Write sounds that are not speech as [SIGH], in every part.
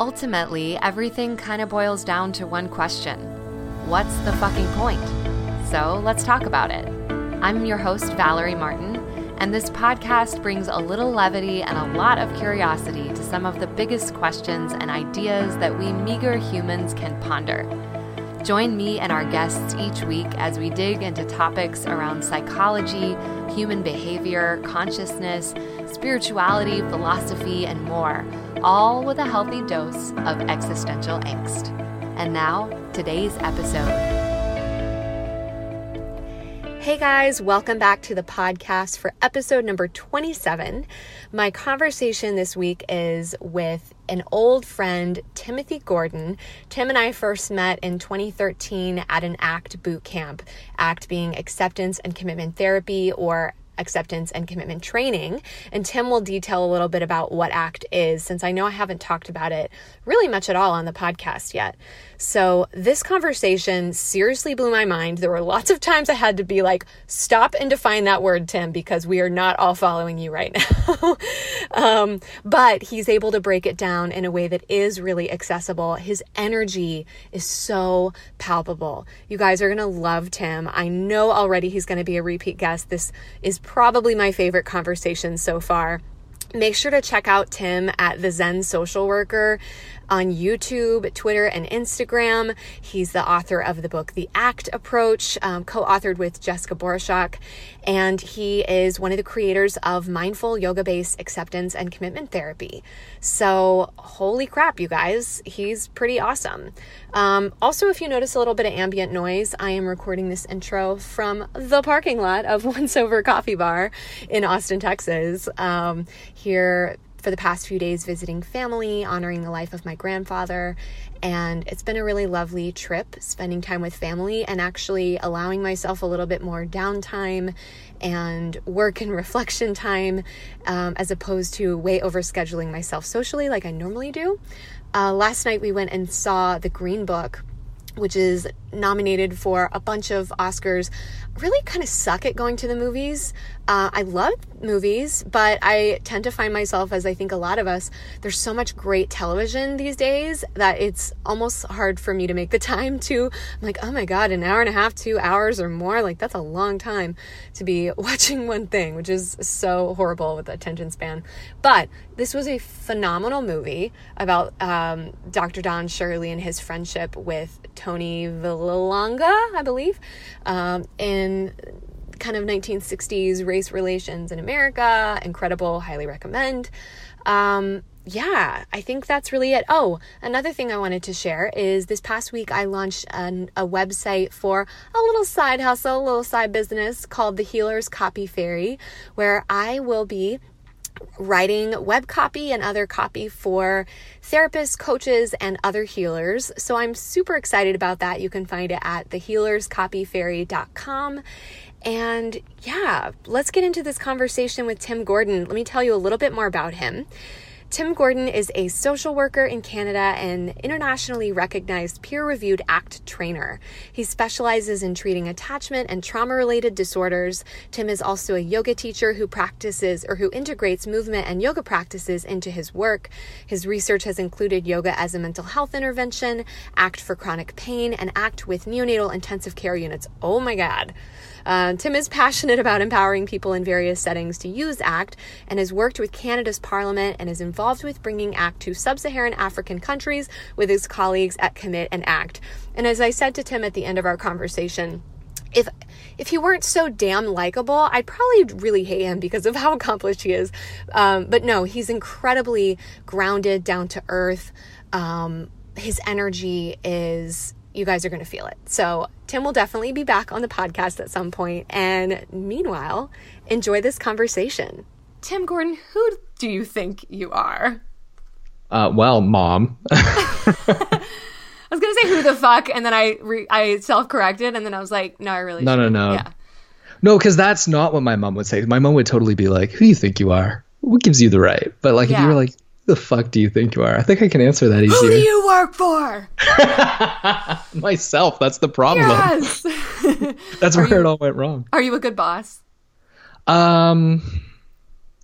Ultimately, everything kind of boils down to one question What's the fucking point? So let's talk about it. I'm your host, Valerie Martin, and this podcast brings a little levity and a lot of curiosity to some of the biggest questions and ideas that we meager humans can ponder. Join me and our guests each week as we dig into topics around psychology, human behavior, consciousness, spirituality, philosophy, and more, all with a healthy dose of existential angst. And now, today's episode. Hey guys, welcome back to the podcast for episode number 27. My conversation this week is with an old friend, Timothy Gordon. Tim and I first met in 2013 at an ACT boot camp, ACT being acceptance and commitment therapy or acceptance and commitment training. And Tim will detail a little bit about what ACT is, since I know I haven't talked about it really much at all on the podcast yet. So, this conversation seriously blew my mind. There were lots of times I had to be like, stop and define that word, Tim, because we are not all following you right [LAUGHS] now. um, but he's able to break it down in a way that is really accessible. His energy is so palpable. You guys are going to love Tim. I know already he's going to be a repeat guest. This is probably my favorite conversation so far. Make sure to check out Tim at the Zen Social Worker on YouTube, Twitter, and Instagram. He's the author of the book The ACT Approach, um, co authored with Jessica Borushok. And he is one of the creators of mindful yoga based acceptance and commitment therapy. So, holy crap, you guys, he's pretty awesome. Um, also, if you notice a little bit of ambient noise, I am recording this intro from the parking lot of [LAUGHS] Once Over Coffee Bar in Austin, Texas. Um, here for the past few days visiting family, honoring the life of my grandfather. And it's been a really lovely trip spending time with family and actually allowing myself a little bit more downtime and work and [LAUGHS] reflection time um, as opposed to way overscheduling myself socially like I normally do. Uh, last night we went and saw The Green Book which is nominated for a bunch of Oscars, really kind of suck at going to the movies. Uh, I love movies, but I tend to find myself, as I think a lot of us, there's so much great television these days that it's almost hard for me to make the time to. I'm like, oh my God, an hour and a half, two hours or more. Like, that's a long time to be [LAUGHS] watching one thing, which is so horrible with the attention span. But this was a phenomenal movie about um, Dr. Don Shirley and his friendship with Tony Vallelonga, I believe, um, in kind of 1960s race relations in America. Incredible, highly recommend. Um, yeah, I think that's really it. Oh, another thing I wanted to share is this past week I launched an, a website for a little side hustle, a little side business called The Healer's Copy Fairy, where I will be writing web copy and other copy for therapists, coaches, and other healers. So I'm super excited about that. You can find it at thehealerscopyfairy.com. And yeah, let's get into this conversation with Tim Gordon. Let me tell you a little bit more about him. Tim Gordon is a social worker in Canada and internationally recognized peer reviewed ACT trainer. He specializes in treating attachment and trauma related disorders. Tim is also a yoga teacher who practices or who integrates movement and yoga practices into his work. His research has included yoga as a mental health intervention, ACT for chronic pain, and ACT with neonatal intensive care units. Oh my God. Uh, Tim is passionate about empowering people in various settings to use ACT and has worked with Canada's Parliament and is involved with bringing ACT to sub Saharan African countries with his colleagues at Commit and ACT. And as I said to Tim at the end of our conversation, if if he weren't so damn likable, I'd probably really hate him because of how accomplished he is. Um, but no, he's incredibly grounded, down to earth. Um, his energy is you guys are going to feel it. So, Tim will definitely be back on the podcast at some point. And meanwhile, enjoy this conversation. Tim Gordon, who do you think you are? Uh, well, mom. [LAUGHS] I was gonna say who the fuck, and then I re- I self corrected, and then I was like, no, I really no, should. no, no, yeah, no, because that's not what my mom would say. My mom would totally be like, "Who do you think you are? What gives you the right?" But like, if you were like, "Who the fuck do you think you are?" I think I can answer that easier. who do you work for? [LAUGHS] myself. That's the problem. Yes. [LAUGHS] [LAUGHS] That's Are where you- it all went wrong. Are you a good boss? Um,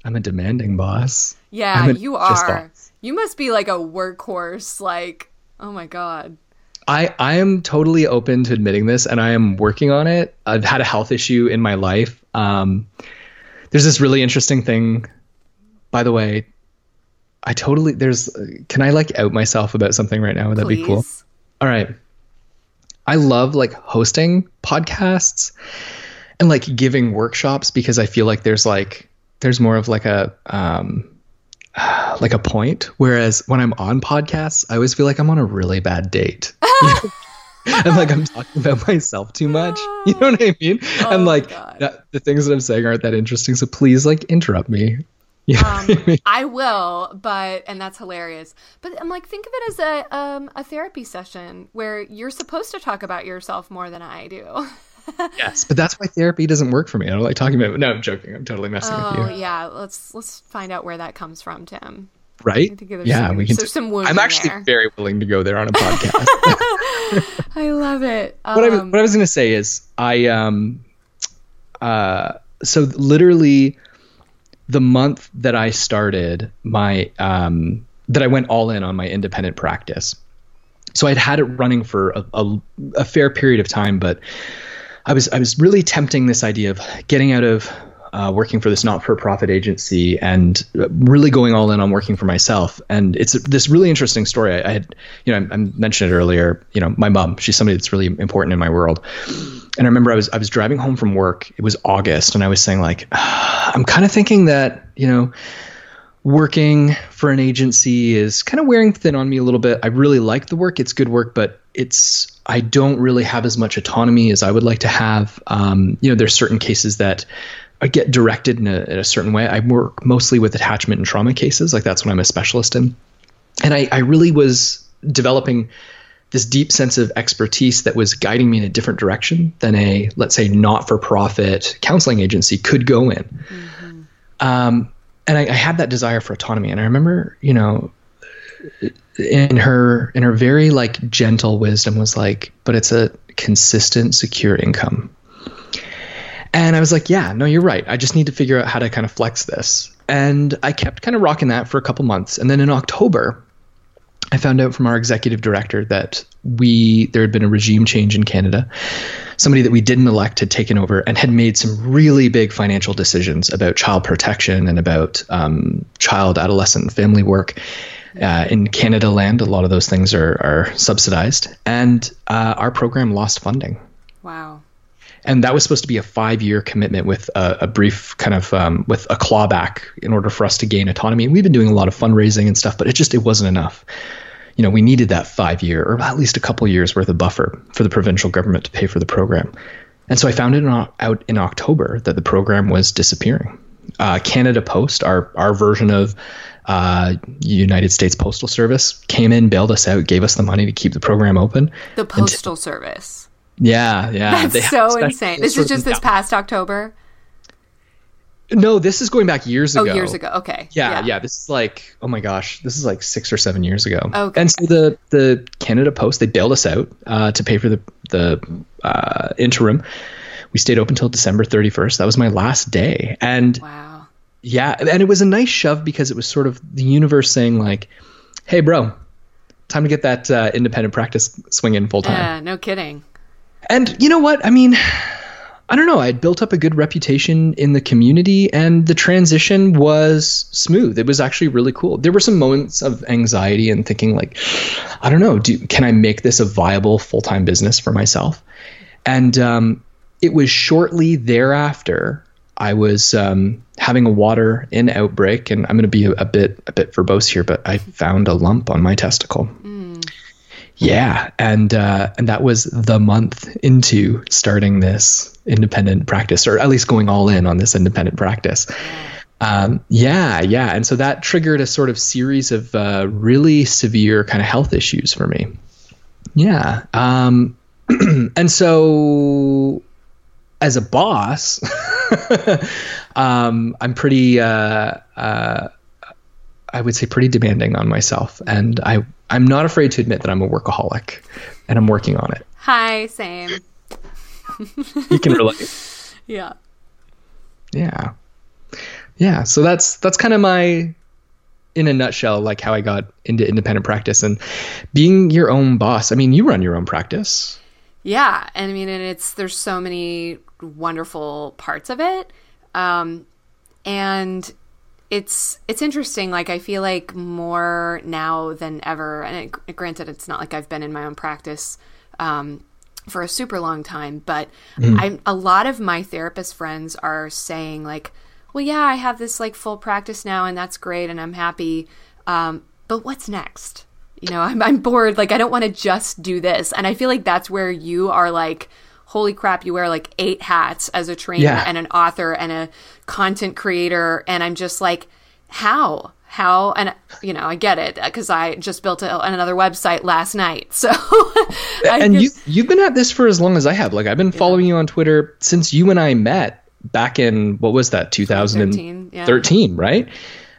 I'm a demanding boss. Yeah, you are. boss. You must be like a workhorse. Like, oh my god. I, I am totally open to admitting this and I am working on it. I've had a health issue in my life. Um, there's this really interesting thing, by the way. I totally, there's, can I like out myself about something right now? Would that Please. be cool? All right. I love like hosting podcasts and like giving workshops because I feel like there's like, there's more of like a, um, [SIGHS] like a point. Whereas when I'm on podcasts, I always feel like I'm on a really bad date. [LAUGHS] and like I'm talking about myself too much. You know what I mean? Oh I'm like that- the things that I'm saying aren't that interesting. So please like interrupt me. Um. [LAUGHS] I will, but and that's hilarious. But I'm like, think of it as a um, a therapy session where you're supposed to talk about yourself more than I do. [LAUGHS] yes, but that's why therapy doesn't work for me. I don't like talking about it. No, I'm joking. I'm totally messing oh with you. yeah, let's let's find out where that comes from, Tim. Right? I think there's Yeah, some, we can. there's some wound I'm actually there. very willing to go there on a podcast. [LAUGHS] I love it. what I Um, what I was gonna say is I um uh so literally the month that I started my um that I went all in on my independent practice. So I'd had it running for a, a, a fair period of time, but I was I was really tempting this idea of getting out of uh, working for this not-for-profit agency and really going all in on working for myself. And it's this really interesting story. I, I had, you know, I, I mentioned it earlier. You know, my mom. She's somebody that's really important in my world. And I remember I was I was driving home from work. It was August, and I was saying like, [SIGHS] I'm kind of thinking that you know working for an agency is kind of wearing thin on me a little bit. I really like the work; it's good work, but it's I don't really have as much autonomy as I would like to have. Um, you know, there's certain cases that I get directed in a, in a certain way. I work mostly with attachment and trauma cases, like that's what I'm a specialist in, and I, I really was developing this deep sense of expertise that was guiding me in a different direction than a let's say not-for-profit counseling agency could go in. Um, and I, I had that desire for autonomy. And I remember, you know, in her in her very like gentle wisdom was like, but it's a consistent, secure income. And I was like, yeah, no, you're right. I just need to figure out how to kind of flex this. And I kept kind of rocking that for a couple months. And then in October, I found out from our executive director that we there had been a regime change in Canada. Somebody that we didn't elect had taken over and had made some really big financial decisions about child protection and about um, child, adolescent, and family work. Uh, in Canada land, a lot of those things are, are subsidized, and uh, our program lost funding wow. And that was supposed to be a five year commitment with a, a brief kind of um, with a clawback in order for us to gain autonomy. And we've been doing a lot of fundraising and stuff, but it just it wasn't enough. You know, we needed that five year or at least a couple years worth of buffer for the provincial government to pay for the program. And so I found it in, out in October that the program was disappearing. Uh, Canada Post, our our version of uh, United States Postal Service, came in, bailed us out, gave us the money to keep the program open. The postal service. Yeah, yeah. That's so insane. This is just this past October. No, this is going back years ago. Oh, years ago. Okay. Yeah, yeah, This is like, oh my gosh, this is like six or seven years ago. Okay. And so the the Canada Post they bailed us out uh, to pay for the the uh, interim. We stayed open until December thirty first. That was my last day, and Wow. yeah, and it was a nice shove because it was sort of the universe saying like, "Hey, bro, time to get that uh, independent practice swing in full time." Yeah. No kidding. And you know what? I mean, I don't know. I'd built up a good reputation in the community, and the transition was smooth. It was actually really cool. There were some moments of anxiety and thinking, like, I don't know, do, can I make this a viable full time business for myself? And um, it was shortly thereafter I was um, having a water in outbreak, and I'm going to be a, a bit a bit verbose here, but I found a lump on my testicle. Yeah, and uh, and that was the month into starting this independent practice, or at least going all in on this independent practice. Um, yeah, yeah, and so that triggered a sort of series of uh, really severe kind of health issues for me. Yeah, um, [CLEARS THROAT] and so as a boss, [LAUGHS] um, I'm pretty. Uh, uh, I would say pretty demanding on myself, and I I'm not afraid to admit that I'm a workaholic, and I'm working on it. Hi. Same. You can relate. [LAUGHS] Yeah. yeah, yeah. So that's that's kind of my in a nutshell like how I got into independent practice and being your own boss. I mean, you run your own practice. Yeah, and I mean, and it's there's so many wonderful parts of it, um, and it's it's interesting. Like I feel like more now than ever. And it, granted, it's not like I've been in my own practice um, for a super long time, but mm. I'm a lot of my therapist friends are saying like, "Well, yeah, I have this like full practice now, and that's great, and I'm happy. Um, but what's next? You know, I'm I'm bored. Like I don't want to just do this, and I feel like that's where you are like." Holy crap, you wear like eight hats as a trainer yeah. and an author and a content creator. And I'm just like, how? How? And, you know, I get it because I just built a, another website last night. [LAUGHS] So, and just, you, you've been at this for as long as I have. Like, I've been following you on Twitter since you and I met back in, what was that, 2013, yeah. right?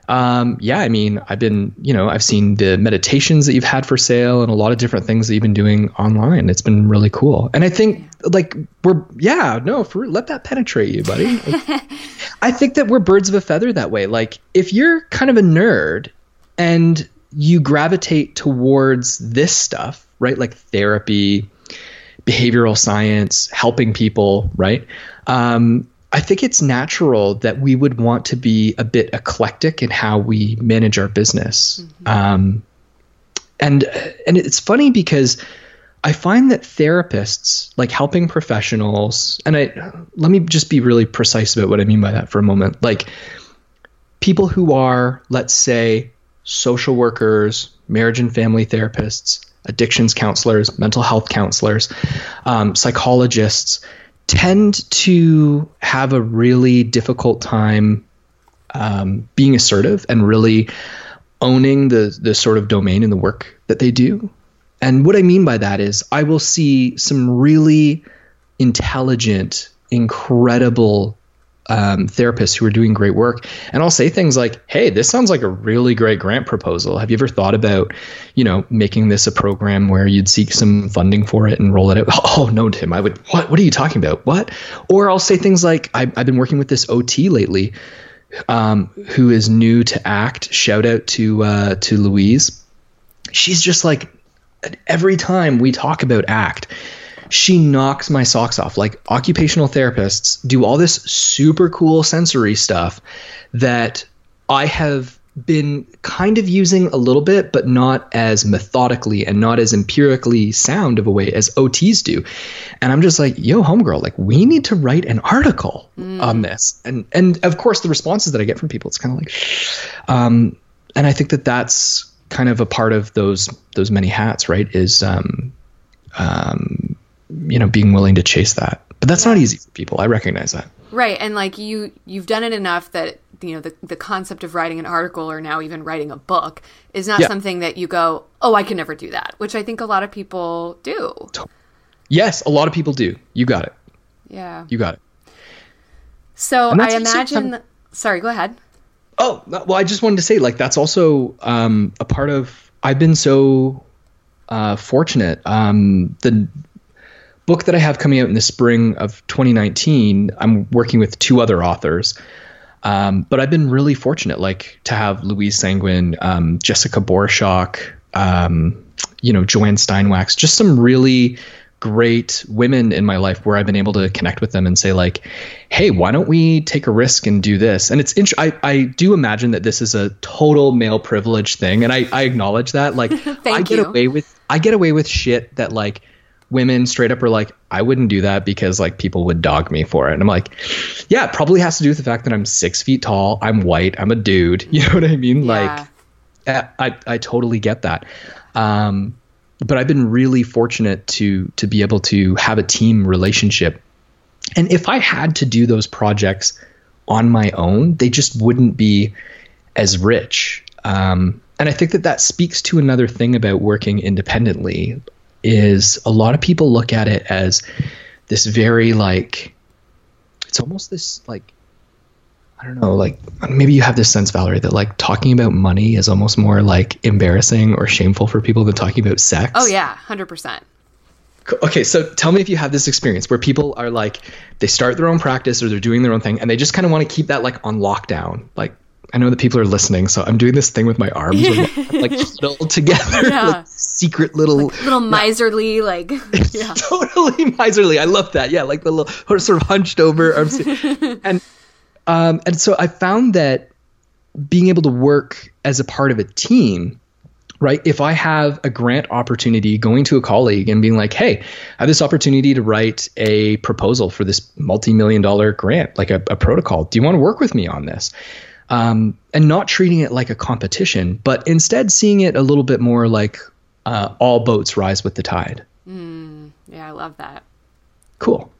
Um, yeah, I mean, I've been, you know, I've seen the meditations that you've had for sale and a lot of different things that you've been doing online. It's been really cool. And I think, like, we're, yeah, no, for let that penetrate you, buddy. Like, [LAUGHS] I think that we're birds of a feather that way. Like, if you're kind of a nerd and you gravitate towards this stuff, right? Like therapy, behavioral science, helping people, right? Um, I think it's natural that we would want to be a bit eclectic in how we manage our business. Mm-hmm. Um, and and it's funny because I find that therapists, like helping professionals, and I let me just be really precise about what I mean by that for a moment. Like people who are, let's say, social workers, marriage and family therapists, addictions counselors, mental health counselors, um, psychologists tend to have a really difficult time um, being assertive and really owning the the sort of domain in the work that they do. And what I mean by that is I will see some really intelligent, incredible um, therapists who are doing great work. And I'll say things like, "Hey, this sounds like a really great grant proposal. Have you ever thought about, you know, making this a program where you'd seek some funding for it and roll it out?" [LAUGHS] Oh no, Tim, I would. What? What are you talking about? What? Or I'll say things like, I, "I've been working with this OT lately, um, who is new to ACT. Shout out to uh, to Louise. She's just like." Every time we talk about ACT, she knocks my socks off. Like occupational therapists do all this super cool sensory stuff that I have been kind of using a little bit, but not as methodically and not as empirically sound of a way as OTs do. And I'm just like, yo, homegirl, like we need to write an article mm. on this. And and of course, the responses that I get from people, it's kind of like, um, and I think that that's kind of a part of those those many hats, right? Is um, um, you know being willing to chase that. But that's yeah. not easy for people. I recognize that. Right and like you you've done it enough that you know the, the concept of writing an article or now even writing a book is not yeah. something that you go oh i can never do that which i think a lot of people do. Yes a lot of people do. You got it. Yeah. You got it. So i imagine sorry go ahead. Oh well i just wanted to say like that's also um, a part of i've been so uh, fortunate. Um, the book that I have coming out in the spring of 2019, I'm working with two other authors. Um, but I've been really fortunate, like to have Louise Sanguin, um, Jessica Borushok, um, you know, Joanne Steinwachs, just some really great women in my life where I've been able to connect with them and say like, hey, why don't we take a risk and do this? And it's int- I I do imagine that this is a total male privilege thing, and I I acknowledge that. Like [LAUGHS] I get you. away with I get away with shit that like women straight up are like, I wouldn't do that because like people would dog me for it. And I'm like, yeah, it probably has to do with the fact that I'm six feet tall, I'm white, I'm a dude. [LAUGHS] You know what I mean? Yeah. Like, I, I totally get that. Um, but I've been really fortunate to to be able to have a team relationship. And if I had to do those projects on my own, they just wouldn't be as rich. Um, and I think that that speaks to another thing about working independently is a lot of people look at it as this very like it's almost this like I don't know, like maybe you have this sense, Valerie, that like talking about money is almost more like embarrassing or shameful for people than talking about sex. Oh yeah, hundred percent. Okay, so tell me if you have this experience where people are like they start their own practice or they're doing their own thing and they just kind of want to keep that like on lockdown. Like I know that people are listening, so I'm doing this thing with my arms like [LAUGHS] huddled together, Yeah. like secret little, little miserly, like [LAUGHS] yeah. totally [LAUGHS] miserly. I love that. Yeah, like the little sort of hunched over arms, and um, and so I found that being able to work as a part of a team right? If I have a grant opportunity going to a colleague and being like, hey, I have this opportunity to write a proposal for this multi million dollar grant, like a, a, protocol. Do you want to work with me on this? Um, and not treating it like a competition, but instead seeing it a little bit more like uh, all boats rise with the tide. Mm, yeah, I love that. Cool.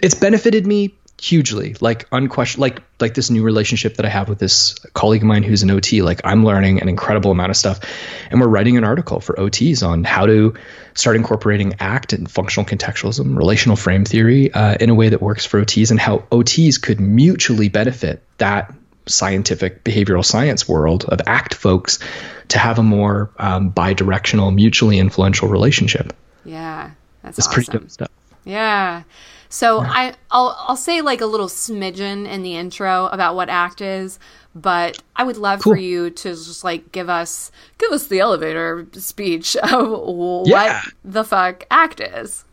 It's benefited me hugely like unquestioned like like this new relationship that i have with this colleague of mine who's an ot like i'm learning an incredible amount of stuff and we're writing an article for ots on how to start incorporating act and functional contextualism relational frame theory uh, in a way that works for ots and how ots could mutually benefit that scientific behavioral science world of act folks to have a more um, bi-directional mutually influential relationship yeah that's it's awesome. pretty dope stuff yeah so I I'll I'll say like a little smidgen in the intro about what ACT is, but I would love cool. for you to just like give us give us the elevator speech [LAUGHS] of what yeah. the fuck ACT is.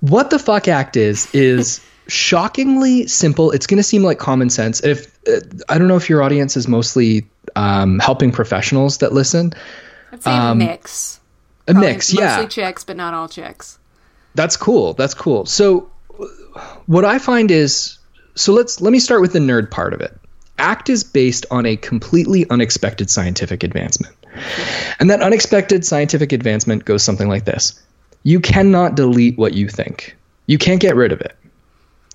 What the fuck ACT is is shockingly simple. It's going to seem like common sense. If uh, I don't know if your audience is mostly um, helping professionals that listen. I'd say um, a mix. A Probably mix, mostly yeah. Mostly chicks, but not all chicks. That's cool. That's cool. So what I find is so let's let me start with the nerd part of it. ACT is based on a completely unexpected scientific advancement. And that unexpected scientific advancement goes something like this. You cannot delete what you think. You can't get rid of it.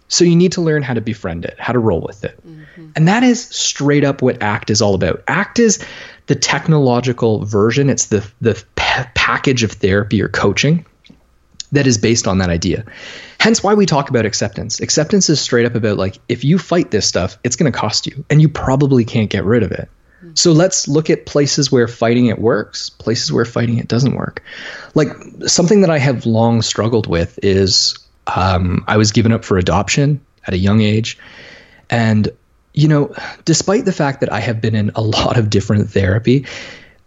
So you need to learn how to befriend it, how to roll with it. Mm-hmm. And that is straight up what ACT is all about. ACT is the technological version, it's the the pa- package of therapy or coaching that is based on that idea. Hence why we talk about acceptance. Acceptance is straight up about like if you fight this stuff, it's going to cost you and you probably can't get rid of it. Mm-hmm. So let's look at places where fighting it works, places where fighting it doesn't work. Like something that I have long struggled with is um, I was given up for adoption at a young age. And, you know, despite the fact that I have been in a lot of different therapy,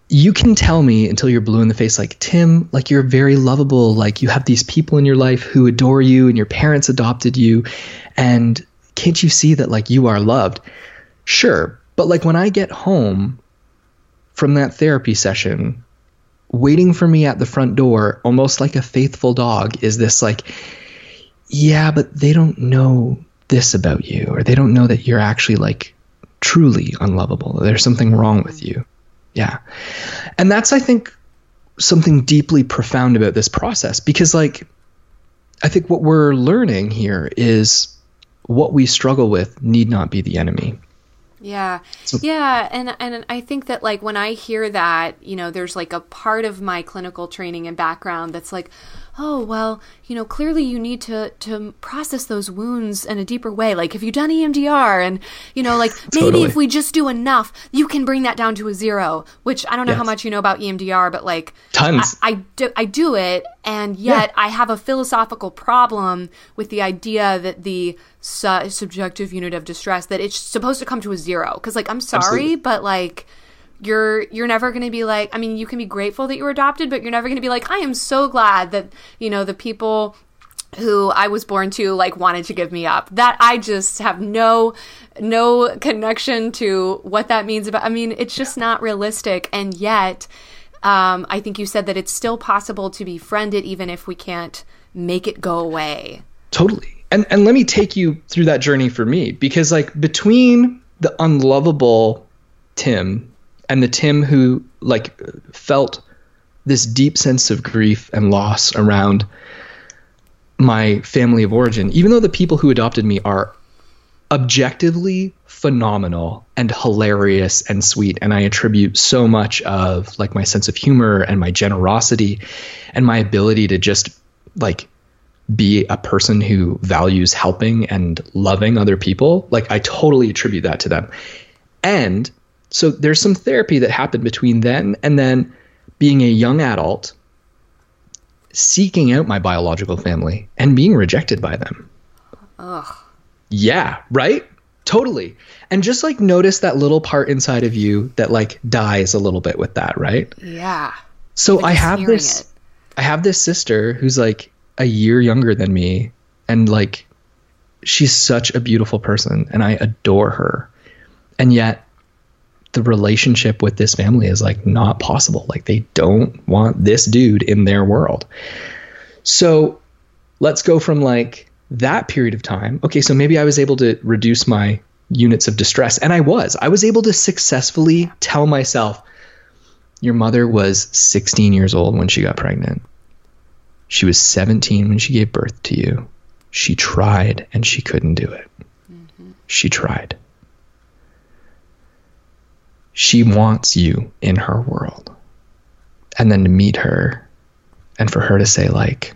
you can tell me until you're blue in the face, like, Tim, like, you're very lovable. Like, you have these people in your life who adore you and your parents adopted you. And can't you see that, like, you are loved? Sure. But, like, when I get home from that therapy session, waiting for me at the front door, almost like a faithful dog, is this, like, yeah, but they don't know this about you, or they don't know that you're actually, like, truly unlovable. There's something wrong with you. Yeah. And that's, I think, something deeply profound about this process because, like, I think what we're learning here is what we struggle with need not be the enemy. Yeah. So, yeah, and and I think that like when I hear that, you know, there's like a part of my clinical training and background that's like, oh, well, you know, clearly you need to to process those wounds in a deeper way. Like have you done EMDR and you know, like [LAUGHS] maybe if we just do enough, you can bring that down to a zero, which I don't know how much you know about EMDR, but like Tons. I, I do I do it and yet I have a philosophical problem with the idea that the su- subjective unit of distress that it's supposed to come to a zero because like I'm sorry Absolutely. but like you're you're never going to be like I mean you can be grateful that you were adopted but you're never going to be like I am so glad that you know the people who I was born to like wanted to give me up. That I just have no no connection to what that means about I mean it's just not realistic and yet um, I think you said that it's still possible to befriend it even if we can't make it go away. Totally. And and let me take you through that journey for me because like between the unlovable Tim and the Tim who like felt this deep sense of grief and loss around my family of origin, even though the people who adopted me are objectively phenomenal and hilarious and sweet and i attribute so much of like my sense of humor and my generosity and my ability to just like be a person who values helping and loving other people like i totally attribute that to them. And so there's some therapy that happened between then and then being a young adult seeking out my biological family and being rejected by them Ugh. yeah, right? Totally. And just like notice that little part inside of you that like dies a little bit with that, right? Yeah. So I have this it. I have this sister who's like a year younger than me and like she's such a beautiful person and I adore her. And yet the relationship with this family is like not possible. Like they don't want this dude in their world. So let's go from like that period of time. Okay, so maybe I was able to reduce my units of distress. And I was. I was able to successfully tell myself, your mother was 16 years old when she got pregnant. She was 17 when she gave birth to you. She tried and she couldn't do it. Mm-hmm. She tried. She wants you in her world. And then to meet her and for her to say, like,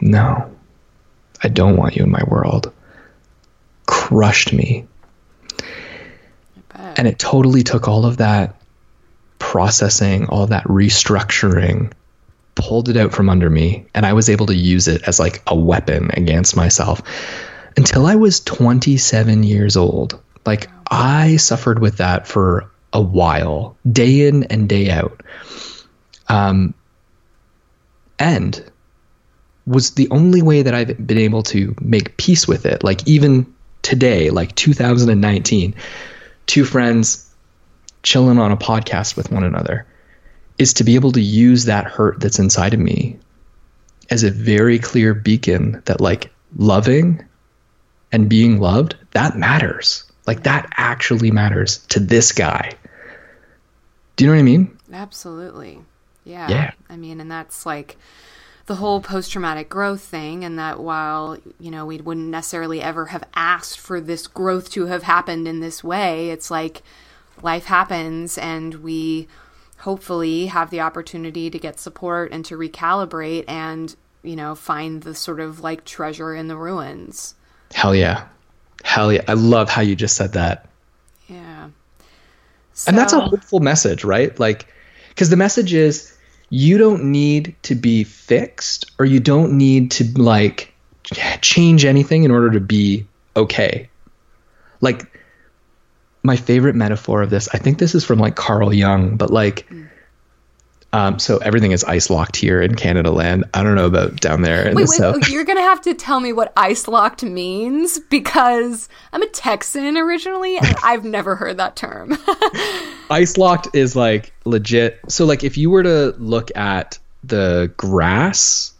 no, I don't want you in my world, crushed me. And it totally took all of that processing, all that restructuring, pulled it out from under me, and I was able to use it as like a weapon against myself until I was 27 years old. Like I suffered with that for a while, day in and day out. Um, and was the only way that I've been able to make peace with it. Like even today, like 2019, two friends chilling on a podcast with one another is to be able to use that hurt that's inside of me as a very clear beacon that like loving and being loved that matters like that actually matters to this guy do you know what i mean Absolutely. Yeah. Yeah. I mean, and that's like the whole post traumatic growth thing, and that while, you know, we wouldn't necessarily ever have asked for this growth to have happened in this way, it's like life happens and we hopefully have the opportunity to get support and to recalibrate and, you know, find the sort of like treasure in the ruins. hell yeah hell yeah. I love how you just said that. Yeah. and that's a hopeful message right? Like because the message is you don't need to be fixed or you don't need to like change anything in order to be okay. Like my favorite metaphor of this i think this is from like carl jung but like um, so everything is ice locked here in canada land i don't know about down there in Wait, the wait, south you're gonna have to tell me what ice locked means because I'm a Texan originally and [LAUGHS] I've never heard that term. [LAUGHS] ice locked is like legit. So like if you were to look at the grass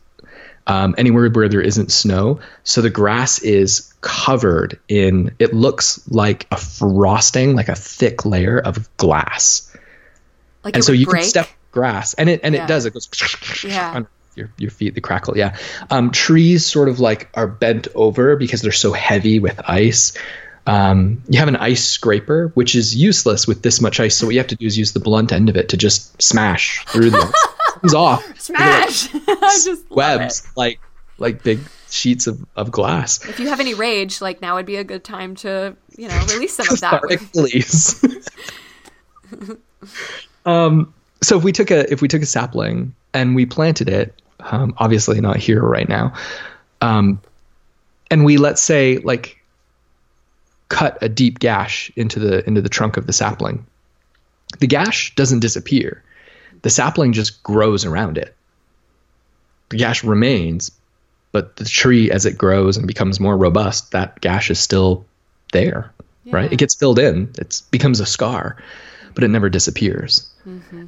um, anywhere where there isn't snow, so the grass is covered in. It looks like a frosting, like a thick layer of glass, like and so you break. can step grass, and it and Yeah. it does. It goes Yeah. [LAUGHS] on your your feet, the crackle. Yeah, um, trees sort of like are bent over because they're so heavy with ice. Um, you have an ice scraper, which is useless with this much ice. So what you have to do is use the blunt end of it to just smash through the. [LAUGHS] Comes off. Smash! [LAUGHS] I just love webs like like big sheets of, of glass. If you have any rage, like now would be a good time to, you know, release some of that. Cathartic release. um, so if we took a if we took a sapling and we planted it, um, obviously not here right now, um, and we let's say like cut a deep gash into the into the trunk of the sapling, the gash doesn't disappear. The sapling just grows around it. The gash remains, but the tree as it grows and becomes more robust, that gash is still there right? It gets filled in. It becomes a scar, but it never disappears.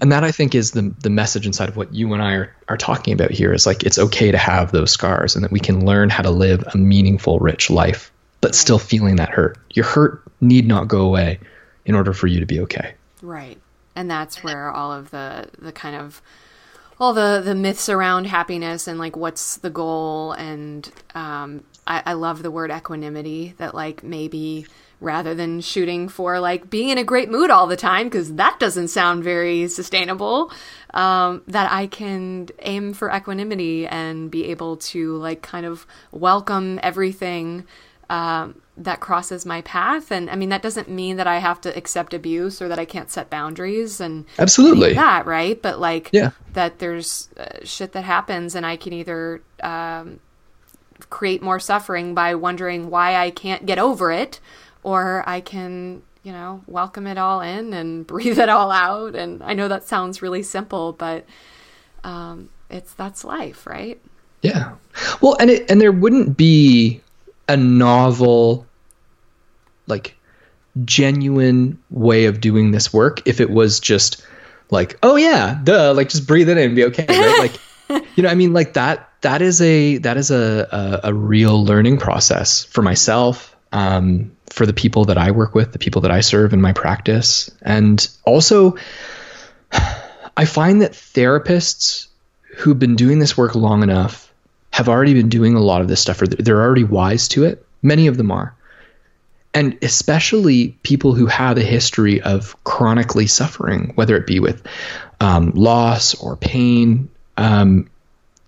And that I think is the the message inside of what you and I are, are talking about here is like it's okay to have those scars and that we can learn how to live a meaningful, rich life, but still feeling that hurt. Your hurt need not go away in order for you to be okay. Right. And that's where all of the the kind of all the the myths around happiness and like what's the goal and um I, I love the word equanimity that like maybe rather than shooting for like being in a great mood all the time because that doesn't sound very sustainable um, that i can aim for equanimity and be able to like kind of welcome everything um, that crosses my path and i mean that doesn't mean that i have to accept abuse or that i can't set boundaries and Absolutely. that right but like Yeah. that there's uh, shit that happens and i can either um, create more suffering by wondering why I can't get over it, or I can, you know, welcome it all in and [LAUGHS] breathe it all out. And I know that sounds really simple, but um, it's that's life, right? Yeah. Well, and it and there wouldn't be a novel, like genuine way of doing this work if it was just like, oh yeah, duh, like just breathe it in and be okay, right? [LAUGHS] like, you know, I mean, like that. That is a that is a a, a real learning process for myself, um, for the people that I work with, the people that I serve in my practice, and also, [SIGHS] I find that therapists who've been doing this work long enough have already been doing a lot of this stuff, or they're already wise to it. Many of them are and especially people who have a history of chronically suffering, whether it be with um, loss or pain, um,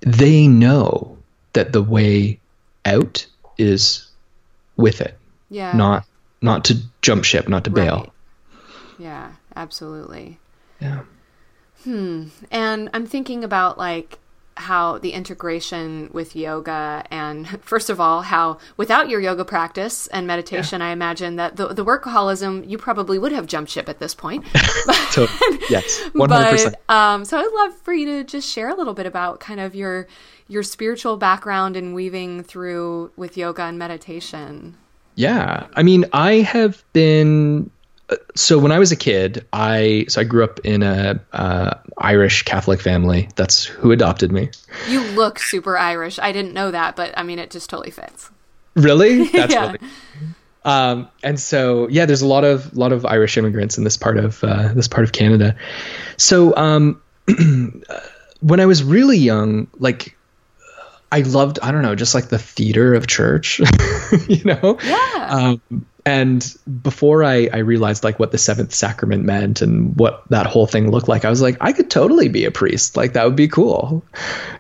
they know that the way out is with it. Yeah. Not not to jump ship, not to bail. Right. Yeah, absolutely. Yeah. Hmm. And I'm thinking about like how the integration with yoga and [LAUGHS] first of all how without your yoga practice and meditation yeah. i imagine that the, the workaholism you probably would have jumped ship at this point [LAUGHS] totally. yes [LAUGHS] 100% but, um, so i'd love for you to just share a little bit about kind of your your spiritual background and weaving through with yoga and meditation yeah i mean i have been so when I was a kid, I so I grew up in a uh, Irish Catholic family. That's who adopted me. You look super Irish. I didn't know that, but I mean, it just totally fits. Really? [LAUGHS] That's yeah. really. Um, and so yeah, there's a lot of lot of Irish immigrants in this part of uh, this part of Canada. So um, [CLEARS THROAT] when I was really young, like I loved I don't know just like the theater of church, [LAUGHS] you know. Yeah. Um, and before I, I realized like what the seventh sacrament meant and what that whole thing looked like, I was like, I could totally be a priest. Like that would be cool.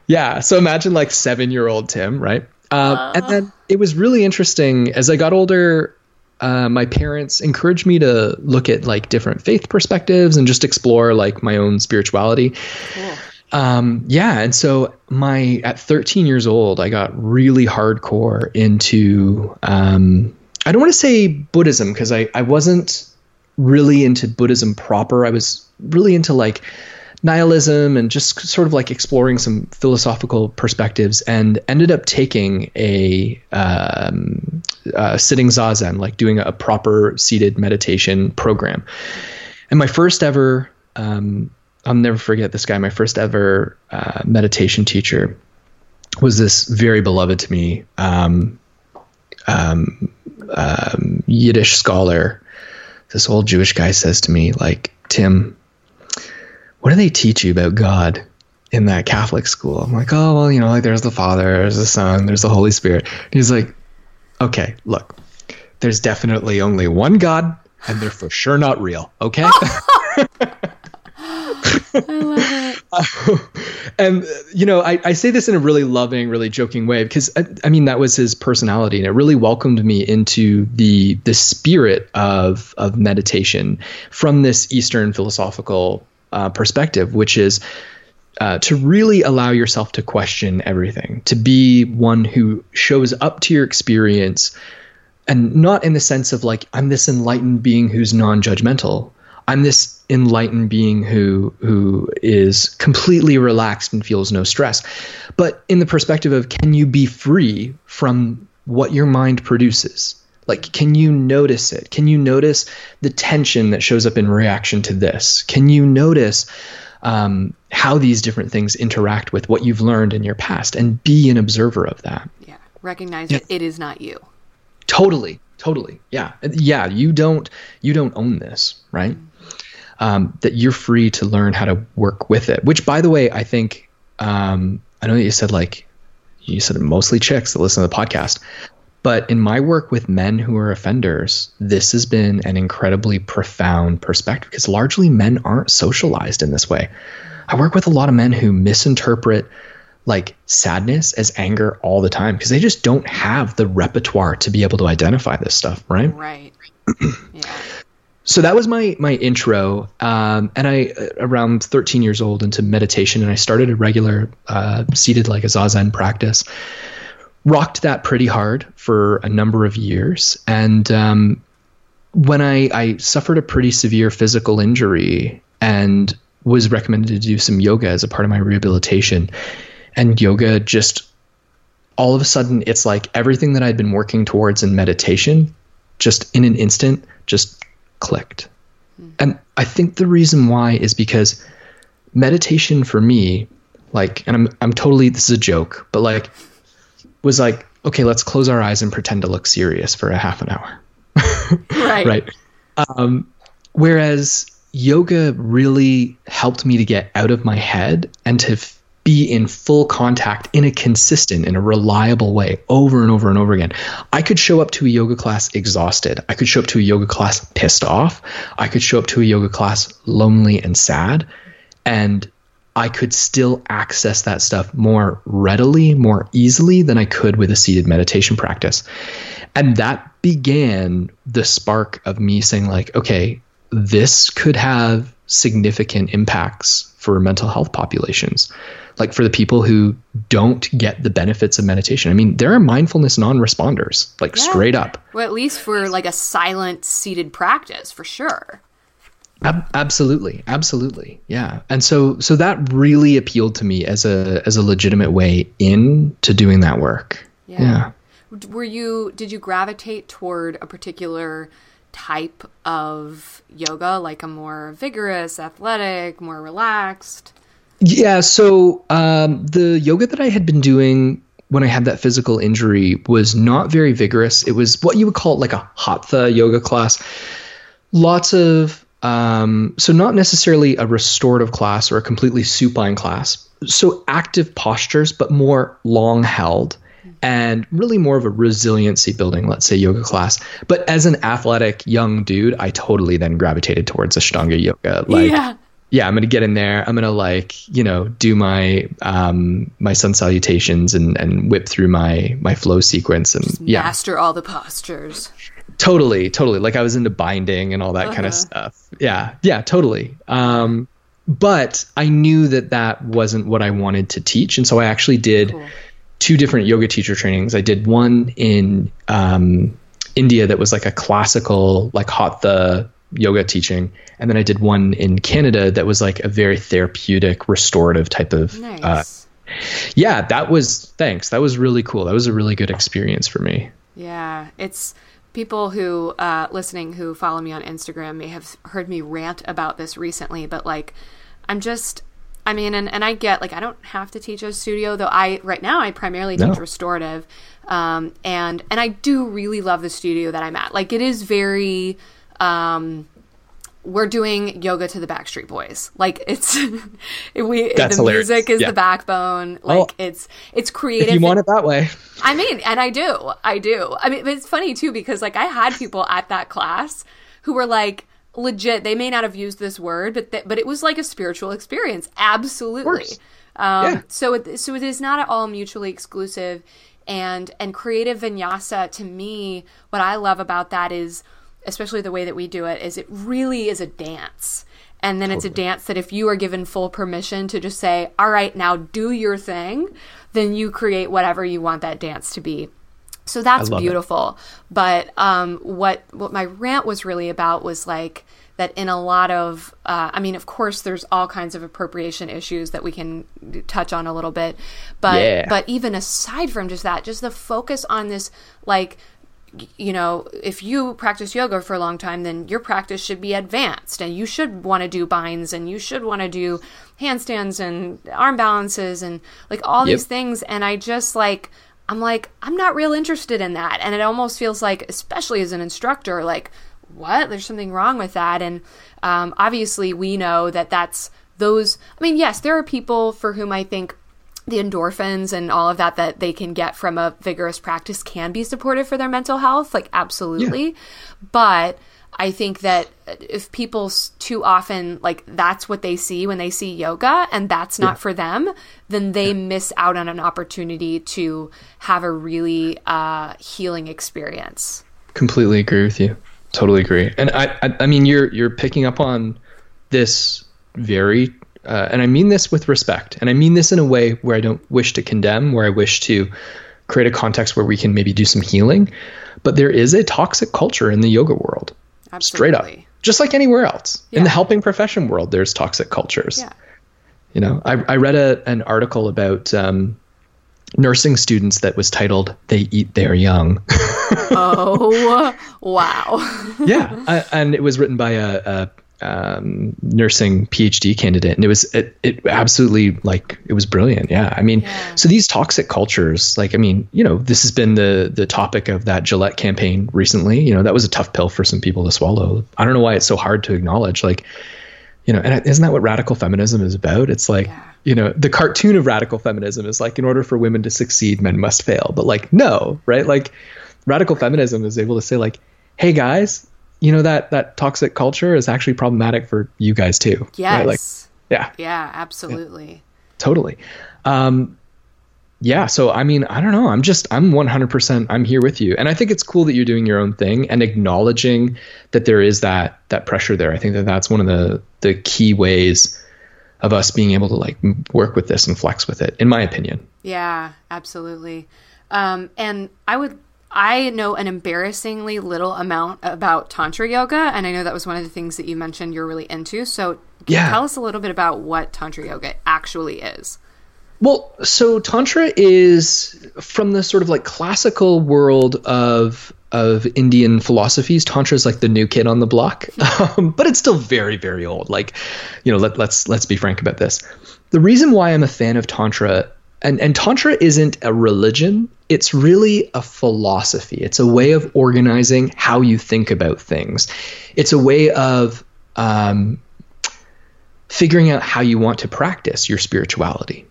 Yeah. So imagine like seven year old Tim, right? Uh, uh. And then it was really interesting as I got older. Uh, my parents encouraged me to look at like different faith perspectives and just explore like my own spirituality. Cool. Um, yeah, and so my at 13 years old, I got really hardcore into um, I don't want to say Buddhism because I, I wasn't really into Buddhism proper. I was really into like nihilism and just sort of like exploring some philosophical perspectives and ended up taking a um, uh, sitting zazen, like doing a proper seated meditation program. And my first ever, um, I'll never forget this guy, my first ever uh, meditation teacher was this very beloved to me um, um, um, Yiddish scholar, this old Jewish guy says to me, like, Tim, what do they teach you about God in that Catholic school? I'm like, oh, well, you know, like there's the Father, there's the Son, there's the Holy Spirit. And he's like, okay, look, there's definitely only one God, and they're for sure not real, okay? [LAUGHS] [LAUGHS] I love it. [LAUGHS] and you know, I, I say this in a really loving, really joking way because I, I, mean that was his personality, and it really welcomed me into the the spirit of of meditation from this Eastern philosophical uh, perspective, which is. Uh, to really allow yourself to question everything, to be one who shows up to your experience and not in the sense of like, I'm this enlightened being who's non judgmental, I'm this enlightened being who who is completely relaxed and feels no stress. But in the perspective of can you be free from what your mind produces? Like, can you notice it? Can you notice the tension that shows up in reaction to this? Can you notice um, how these different things interact with what you've learned in your past and be an observer of that? Yeah. Recognize yeah. that it is not you. Totally. Totally. Yeah. Yeah. You don't, you don't own this, right? Mm-hmm um, that you're free to learn how to work with it. Which, by the way, I think um, I know that you said like you said mostly chicks that listen to the podcast, but in my work with men who are offenders, this has been an incredibly profound perspective because largely men aren't socialized in this way. I work with a lot of men who misinterpret like sadness as anger all the time because they just don't have the repertoire to be able to identify this stuff, right? Right. [CLEARS THROAT] yeah so that was my my intro um, and i uh, around 13 years old into meditation and i started a regular uh, seated like a zazen practice rocked that pretty hard for a number of years. And um, when I, I suffered a pretty severe physical injury and was recommended to do some yoga as a part of my rehabilitation, and yoga just all of a sudden it's like everything that I'd been working towards in meditation just in an instant just clicked. Mm-hmm. And I think the reason why is because meditation for me like and I'm I'm totally this is a joke, but like was like, okay, let's close our eyes and pretend to look serious for a half an hour. [LAUGHS] right. Right. Um, whereas yoga really helped me to get out of my head and to f- be in full contact in a consistent in a reliable way over and over and over again. I could show up to a yoga class exhausted. I could show up to a yoga class pissed off. I could show up to a yoga class lonely and sad. And I could still access that stuff more readily, more easily than I could with a seated meditation practice. And that began the spark of me saying, like, okay, this could have significant impacts for mental health populations. Like for the people who don't get the benefits of meditation. I mean, there are mindfulness non responders, like yeah. straight up. Well, at least for like a silent seated practice, for sure. Ab- absolutely, absolutely, yeah. And so, so that really appealed to me as a as a legitimate way in to doing that work. Yeah. yeah. Were you? Did you gravitate toward a particular type of yoga, like a more vigorous, athletic, more relaxed? Yeah. So um, the yoga that I had been doing when I had that physical injury was not very vigorous. It was what you would call like a hatha yoga class. Lots of um, so not necessarily a restorative class or a completely supine class. So active postures, but more long held and really more of a resiliency building, let's say yoga class. But as an athletic young dude, I totally then gravitated towards Ashtanga yoga. Like, yeah. yeah, I'm gonna get in there. I'm gonna like, you know, do my um my sun salutations and and whip through my my flow sequence and Just yeah, master all the postures. Totally, totally. Like I was into binding and all that uh-huh. kind of stuff. Yeah, yeah, totally. Um, but I knew that that wasn't what I wanted to teach, and so I actually did cool. Two different yoga teacher trainings. I did one in um, India that was like a classical, like hatha yoga teaching, and then I did one in Canada that was like a very therapeutic, restorative type of. Uh, nice. Uh, yeah, that was thanks. That was really cool. That was a really good experience for me. Yeah, it's people who uh, listening who follow me on Instagram may have heard me rant about this recently, but like I'm just I mean and, and I get like I don't have to teach a studio though I right now I primarily teach no. restorative um, and and I do really love the studio that I'm at like it is very um, we're doing yoga to the Backstreet Boys. Like it's [LAUGHS] we That's the hilarious. music is yeah. the backbone. Like oh, it's it's creative. If you want it that way. I mean, and I do. I do. I mean, it's funny too because like I had people at that class who were like legit. They may not have used this word, but th- but it was like a spiritual experience. Absolutely. Um, yeah. So it, so it is not at all mutually exclusive. And and creative vinyasa to me, what I love about that is especially the way that we do it, is it really is a dance. And then totally. it's a dance that if you are given full permission to just say, all right, now do your thing, then you create whatever you want that dance to be. So that's beautiful. It. But um, what what my rant was really about was like that in a lot of, uh, I mean, of course, there's all kinds of appropriation issues that we can touch on a little bit, but yeah. but even aside from just that, just the focus on this like you know, if you practice yoga for a long time, then your practice should be advanced and you should want to do binds and you should want to do handstands and arm balances and like all yep. these things. And I just like, I'm like, I'm not real interested in that. And it almost feels like, especially as an instructor, like, what? There's something wrong with that. And um, obviously, we know that that's those. I mean, yes, there are people for whom I think the endorphins and all of that that they can get from a vigorous practice can be supportive for their mental health like absolutely yeah. but i think that if people too often like that's what they see when they see yoga and that's not yeah. for them then they yeah. miss out on an opportunity to have a really uh, healing experience completely agree with you totally agree and I, I i mean you're you're picking up on this very uh, and I mean this with respect, and I mean this in a way where I don't wish to condemn, where I wish to create a context where we can maybe do some healing. But there is a toxic culture in the yoga world. Absolutely. Straight up. Just like anywhere else. Yeah. In the helping profession world, there's toxic cultures. Yeah. You know, I, I read a, an article about um, nursing students that was titled "They Eat Their Young." [LAUGHS] oh, wow! [LAUGHS] yeah, I, and it was written by a, a um, nursing PhD candidate, and it was it, it absolutely like it was brilliant. Yeah, I mean, yeah. so these toxic cultures, like I mean, you know, this has been the the topic of that Gillette campaign recently. You know, that was a tough pill for some people to swallow. I don't know why it's so hard to acknowledge. Like, you know, and isn't that what radical feminism is about? It's like. Yeah. You know, the cartoon of radical feminism is like, in order for women to succeed, men must fail. But like, no, right? Like, radical feminism is able to say, like, hey guys, you know that that toxic culture is actually problematic for you guys too. Yes. Right? Like, yeah. Yeah, absolutely. Yeah. Totally. Um, yeah. So I mean, I don't know. I'm just I'm 100%. I'm here with you, and I think it's cool that you're doing your own thing and acknowledging that there is that that pressure there. I think that that's one of the the key ways of us being able to like work with this and flex with it, in my opinion. Yeah, absolutely. Um, and I would I know an embarrassingly little amount about Tantra yoga, and I know that was one of the things that you mentioned you're really into. So, yeah. tell us a little bit about what Tantra yoga actually is? Well, so Tantra is from the sort of like classical world of of Indian philosophies. Tantra is like the new kid on the block, [LAUGHS] um, but it's still very, very old. Like, you know, let, let's let's be frank about this. The reason why I'm a fan of Tantra and, and Tantra isn't a religion, it's really a philosophy. It's a way of organizing how you think about things. It's a way of um, figuring out how you want to practice your spirituality.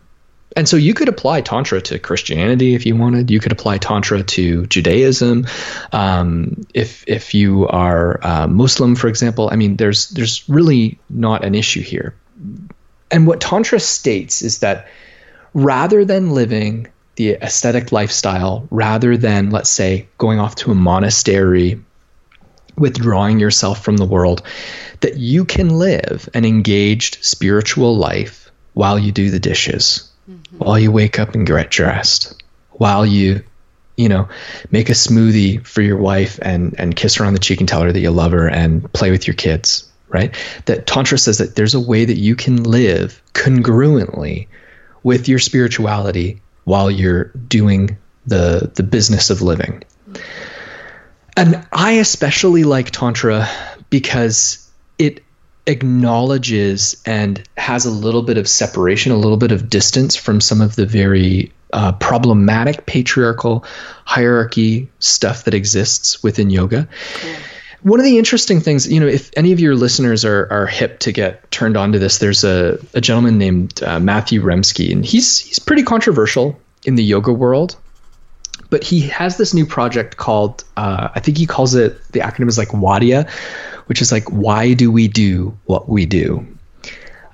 And so you could apply Tantra to Christianity if you wanted. You could apply Tantra to Judaism. Um, if if you are uh, Muslim, for example, I mean, there's there's really not an issue here. And what Tantra states is that rather than living the ascetic lifestyle, rather than, let's say, going off to a monastery, withdrawing yourself from the world, that you can live an engaged spiritual life while you do the dishes, mm-hmm. while you wake up and get dressed, while you you know, make a smoothie for your wife and and kiss her on the cheek and tell her that you love her and play with your kids, right? That tantra says that there's a way that you can live congruently with your spirituality while you're doing the the business of living. And I especially like tantra because it acknowledges and has a little bit of separation, a little bit of distance from some of the very uh, problematic patriarchal hierarchy stuff that exists within yoga. One of the interesting things, you know, if any of your listeners are, are hip to get turned on to this, there's a, a gentleman named uh, Matthew Remski, and he's he's pretty controversial in the yoga world. But he has this new project called, uh, I think he calls it, the acronym is like WADIA, which is like, why do we do what we do?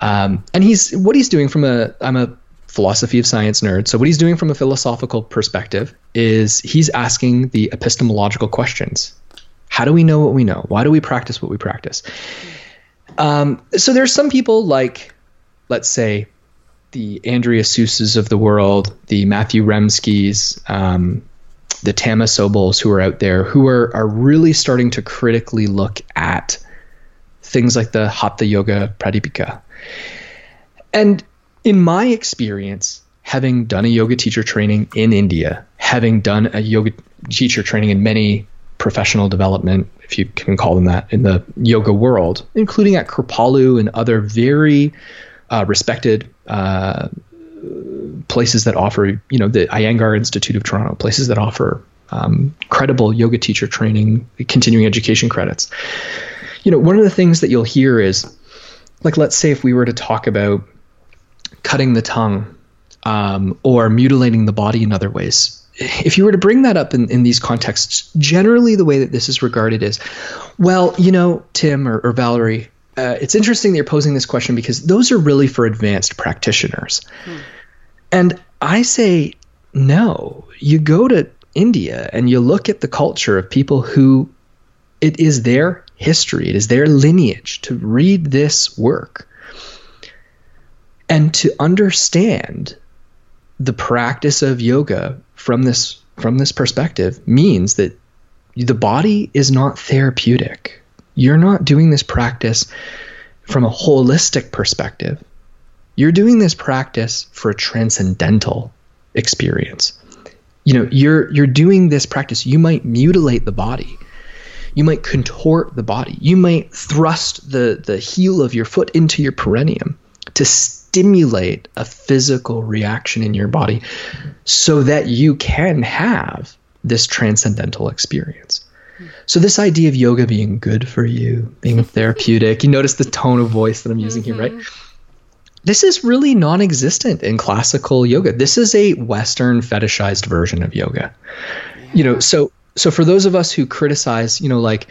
Um, and he's what he's doing from a, I'm a philosophy of science nerd. So what he's doing from a philosophical perspective is he's asking the epistemological questions how do we know what we know? Why do we practice what we practice? Um, so there's some people like, let's say, the Andrea Suses of the world, the Matthew Remskis, um, the Tama Sobols who are out there who are are really starting to critically look at things like the Hatha Yoga Pradipika. And in my experience, having done a yoga teacher training in India, having done a yoga teacher training in many professional development, if you can call them that, in the yoga world, including at Kripalu and other very uh, respected uh, places that offer, you know, the Iyengar Institute of Toronto, places that offer um, credible yoga teacher training, continuing education credits. You know, one of the things that you'll hear is, like, let's say if we were to talk about cutting the tongue um, or mutilating the body in other ways, if you were to bring that up in, in these contexts, generally the way that this is regarded is, well, you know, Tim or, or Valerie, uh, it's interesting that you're posing this question because those are really for advanced practitioners. Hmm. And I say, no, you go to India and you look at the culture of people who it is their history, it is their lineage to read this work and to understand the practice of yoga from this from this perspective means that the body is not therapeutic. You're not doing this practice from a holistic perspective. You're doing this practice for a transcendental experience. You know, you're you're doing this practice. You might mutilate the body. You might contort the body. You might thrust the the heel of your foot into your perineum to stimulate a physical reaction in your body so that you can have this transcendental experience. So this idea of yoga being good for you, being [LAUGHS] therapeutic, you notice the tone of voice that I'm using mm-hmm. here, right? This is really non-existent in classical yoga. This is a western fetishized version of yoga. Yeah. You know, so so for those of us who criticize, you know, like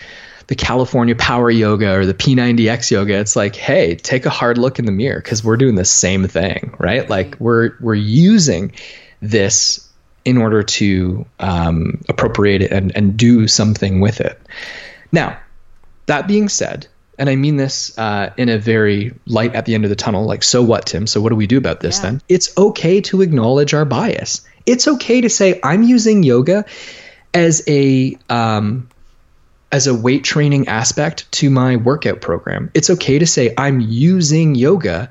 the California Power Yoga or the P90X Yoga, it's like, hey, take a hard look in the mirror because we're doing the same thing, right? Like we're we're using this in order to um, appropriate it and, and do something with it. Now, that being said, and I mean this uh, in a very light at the end of the tunnel, like, so what, Tim? So what do we do about this yeah. then? It's okay to acknowledge our bias. It's okay to say, I'm using yoga as a um, as a weight training aspect to my workout program. It's okay to say I'm using yoga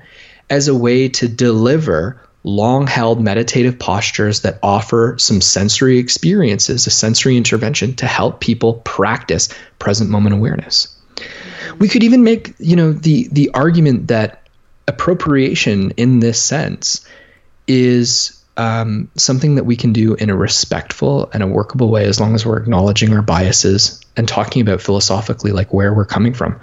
as a way to deliver long held meditative postures that offer some sensory experiences, a sensory intervention to help people practice present moment awareness. We could even make, you know, the the argument that appropriation in this sense is um, something that we can do in a respectful and a workable way as long as we're acknowledging our biases and talking about philosophically like where we're coming from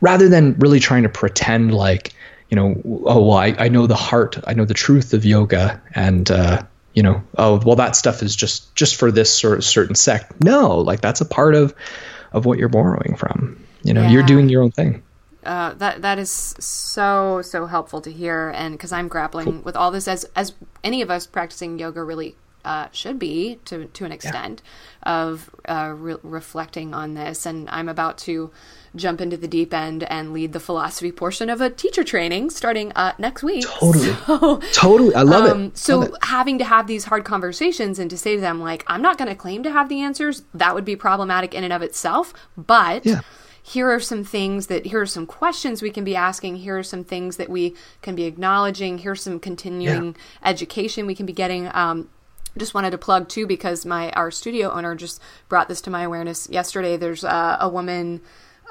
rather than really trying to pretend like you know, oh, well, I, I know the heart, I know the truth of yoga, and uh, you know, oh, well, that stuff is just just for this sort of certain sect. No, like that's a part of of what you're borrowing from. You know, yeah. you're doing your own thing. Uh, that that is so so helpful to hear, and because I'm grappling with all this as as any of us practicing yoga really uh, should be to to an extent yeah. of uh, re- reflecting on this, and I'm about to jump into the deep end and lead the philosophy portion of a teacher training starting uh, next week. Totally. [LAUGHS] So, totally. I love um, it. So love it. having to have these hard conversations and to say to them, like, I'm not going to claim to have the answers, that would be problematic in and of itself. But yeah. Here are some things that, here are some questions we can be asking. Here are some things that we can be acknowledging. Here's some continuing yeah. education we can be getting. Um, just wanted to plug too because my our studio owner just brought this to my awareness yesterday. There's uh, a woman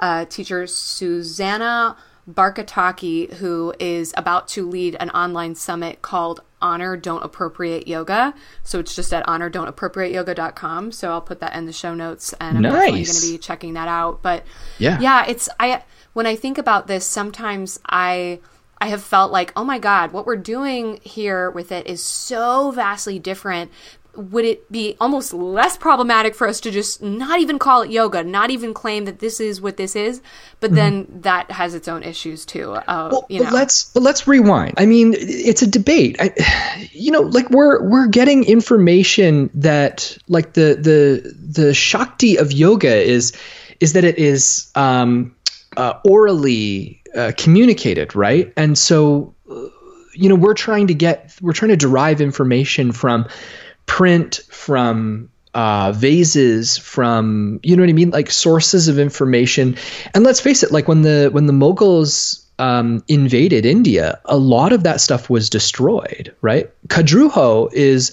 uh, teacher Susanna Barkataki, who is about to lead an online summit called Honor Don't Appropriate Yoga. So it's just at honordon'tappropriateyoga.com. So I'll put that in the show notes and I'm nice. definitely going to be checking that out. But yeah. yeah, it's I when I think about this, sometimes I I have felt like, oh my God, what we're doing here with it is so vastly different would it be almost less problematic for us to just not even call it yoga, not even claim that this is what this is? But mm-hmm. then that has its own issues too. Uh, well, you know. let's but let's rewind. I mean, it's a debate. I, you know, like we're we're getting information that like the the the shakti of yoga is is that it is um, uh, orally uh, communicated, right? And so, uh, you know, we're trying to get we're trying to derive information from print, from uh, vases, from you know what I mean, like sources of information. And let's face it, like when the when the Mughals um, invaded India, a lot of that stuff was destroyed. Right? Khajuraho is.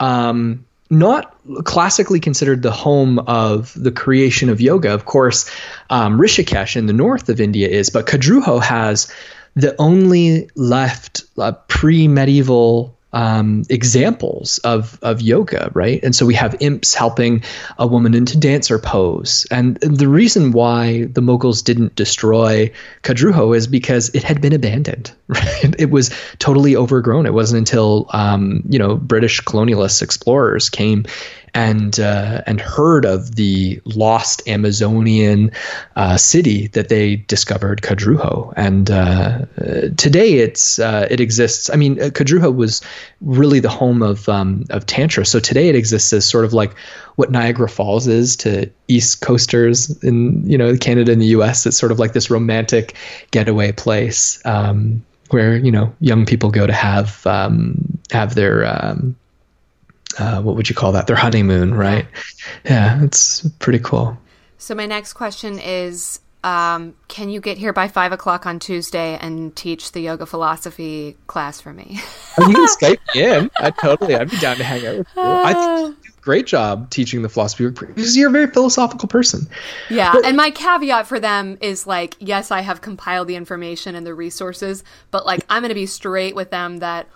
Um, not classically considered the home of the creation of yoga. Of course, um, Rishikesh in the north of India is, but Khajuraho has the only left uh, pre medieval um, examples of of yoga, right? And so we have imps helping a woman into dancer pose, and the reason why the Mughals didn't destroy Khajuraho is because it had been abandoned. [LAUGHS] Right? It was totally overgrown. It wasn't until um, you know British colonialists, explorers came and uh, and heard of the lost Amazonian uh, city that they discovered Khajuraho. And uh, today it's uh, it exists. I mean, Khajuraho was really the home of um, of tantra. So today it exists as sort of like what Niagara Falls is to East Coasters in you know Canada and the U.S. It's sort of like this romantic getaway place. Um, where you know young people go to have um, have their um, uh, what would you call that? Their honeymoon, right? Yeah, it's pretty cool. So my next question is um, can you get here by five o'clock on Tuesday and teach the yoga philosophy class for me? you can [LAUGHS] Skype me in. I totally, I'd be down to hang out with you. I think you do a great job teaching the philosophy because you're a very philosophical person. Yeah, but, and my caveat for them is like, yes, I have compiled the information and the resources, but like, I'm going to be straight with them that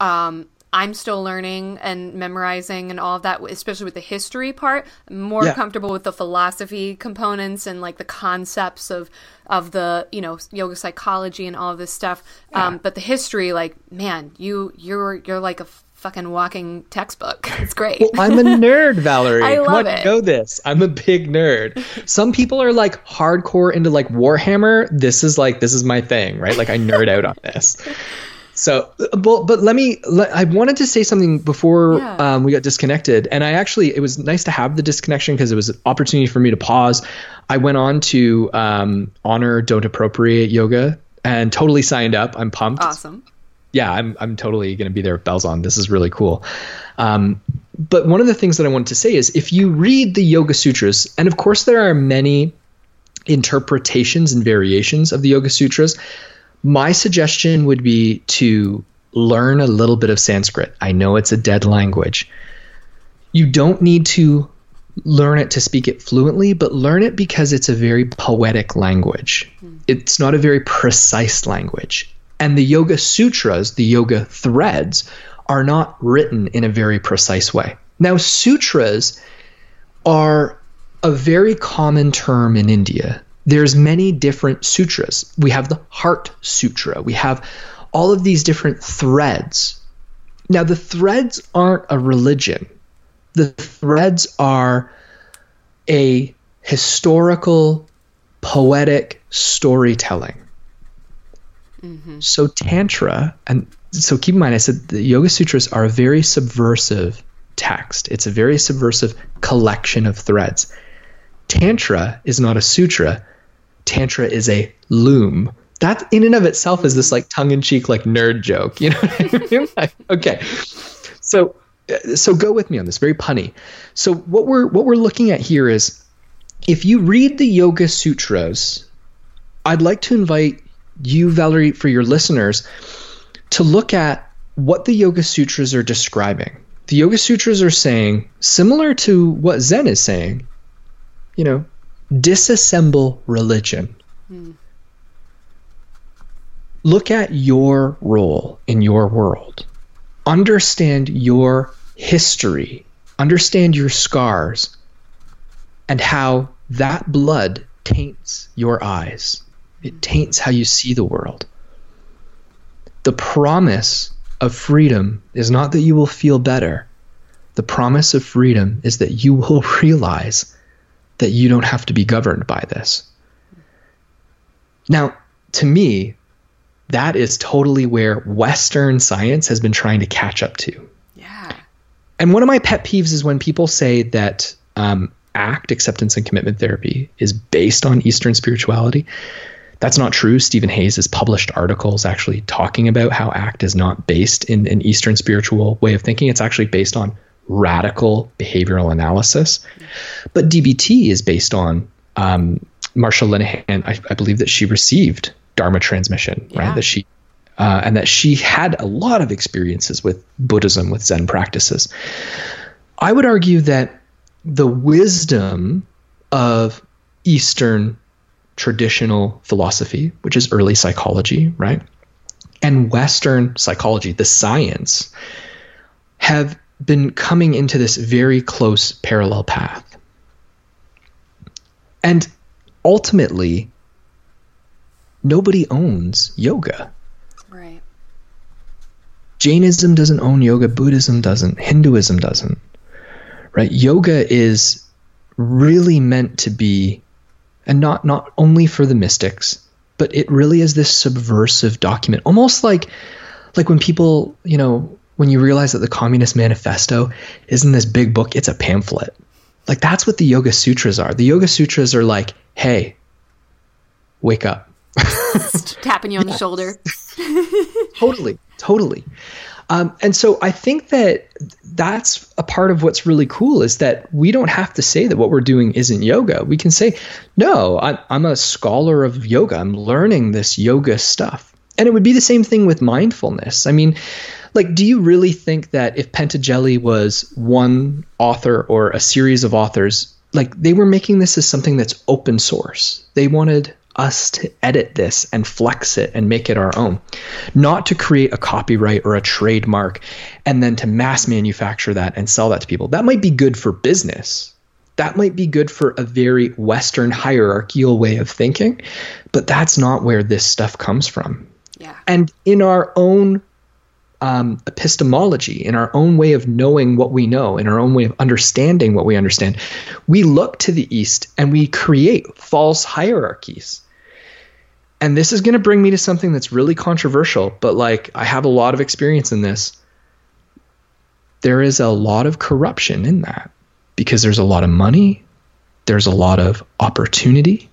um, I'm still learning and memorizing and all of that, especially with the history part. I'm more yeah. comfortable with the philosophy components and like the concepts of of the you know yoga psychology and all of this stuff. Yeah. Um, but the history, like man, you you're you're like a fucking walking textbook. [LAUGHS] It's great. Well, I'm a nerd, Valerie. [LAUGHS] I love Come on, it. Know this. I'm a big nerd. Some people are like hardcore into like Warhammer. This is like this is my thing, right? Like I nerd out on this. So, but, but let me, let, I wanted to say something before yeah. um, we got disconnected. And I actually, it was nice to have the disconnection because it was an opportunity for me to pause. I went on to um, honor Don't Appropriate Yoga and totally signed up. I'm pumped. Awesome. Yeah, I'm, I'm totally going to be there with bells on. This is really cool. Um, but one of the things that I wanted to say is if you read the Yoga Sutras, and of course there are many interpretations and variations of the Yoga Sutras, my suggestion would be to learn a little bit of Sanskrit. I know it's a dead language. You don't need to learn it to speak it fluently, but learn it because it's a very poetic language. Mm. It's not a very precise language. And the Yoga Sutras, the Yoga threads, are not written in a very precise way. Now, sutras are a very common term in India there's many different sutras. We have the Heart Sutra. We have all of these different threads. Now, the threads aren't a religion. The threads are a historical, poetic storytelling. Mm-hmm. So, Tantra, and so keep in mind, I said the Yoga Sutras are a very subversive text, it's a very subversive collection of threads. Tantra is not a sutra, Tantra is a loom. That in and of itself is this like tongue in cheek, like nerd joke. You know what I mean? [LAUGHS] okay. So, uh, so go with me on this, very punny. So what we're what we're looking at here is if you read the Yoga Sutras, I'd like to invite you, Valerie, for your listeners, to look at what the Yoga Sutras are describing. The Yoga Sutras are saying, similar to what Zen is saying, you know, disassemble religion. Hmm. Look at your role in your world. Understand your history. Understand your scars and how that blood taints your eyes. It taints how you see the world. The promise of freedom is not that you will feel better. The promise of freedom is that you will [LAUGHS] realize that you don't have to be governed by this. Now, to me, that is totally where Western science has been trying to catch up to. Yeah. And one of my pet peeves is when people say that um, ACT, acceptance and commitment therapy, is based on Eastern spirituality. That's not true. Steven Hayes has published articles actually talking about how ACT is not based in an Eastern spiritual way of thinking. It's actually based on radical behavioral analysis. But DBT is based on um, Marsha Linehan. I, I, believe that she received Dharma transmission, yeah. right? That she uh, and that she had a lot of experiences with Buddhism, with Zen practices. I would argue that the wisdom of Eastern traditional philosophy, which is early psychology, right? And Western psychology, the science, have been coming into this very close parallel path. And ultimately, nobody owns yoga. Right. Jainism doesn't own yoga, Buddhism doesn't, Hinduism doesn't. Right? Yoga is really meant to be and not not only for the mystics, but it really is this subversive document, almost like like when people, you know, when you realize that the Communist Manifesto isn't this big book, it's a pamphlet. Like that's what the Yoga Sutras are. The Yoga Sutras are like, hey, wake up. [LAUGHS] Tapping you on yeah. the shoulder. [LAUGHS] [LAUGHS] totally, totally. Um, and so I think that that's a part of what's really cool is that we don't have to say that what we're doing isn't yoga. We can say, no, I, I'm a scholar of yoga. I'm learning this yoga stuff. And it would be the same thing with mindfulness. I mean, like, do you really think that if Patanjali was one author or a series of authors, like they were making this as something that's open source? They wanted us to edit this and flex it and make it our own, not to create a copyright or a trademark and then to mass manufacture that and sell that to people. That might be good for business. That might be good for a very Western hierarchical way of thinking, but that's not where this stuff comes from. Yeah. And in our own um, epistemology, in our own way of knowing what we know, in our own way of understanding what we understand, we look to the East and we create false hierarchies and this is going to bring me to something that's really controversial, but like I have a lot of experience in this. There is a lot of corruption in that because there's a lot of money, there's a lot of opportunity.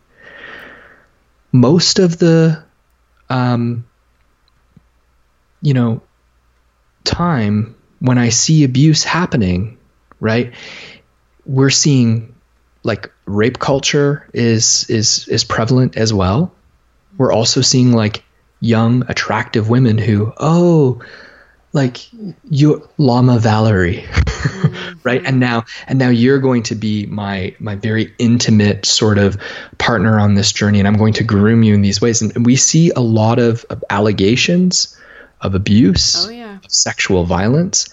Most of the, um, you know, time when I see abuse happening, right? We're seeing like rape culture is is is prevalent as well we're also seeing like young, attractive women who, oh, like you Lama Valerie, [LAUGHS] right? And now and now you're going to be my my very intimate sort of partner on this journey, and I'm going to groom you in these ways. And, and we see a lot of, of allegations of abuse, oh, yeah. Of sexual violence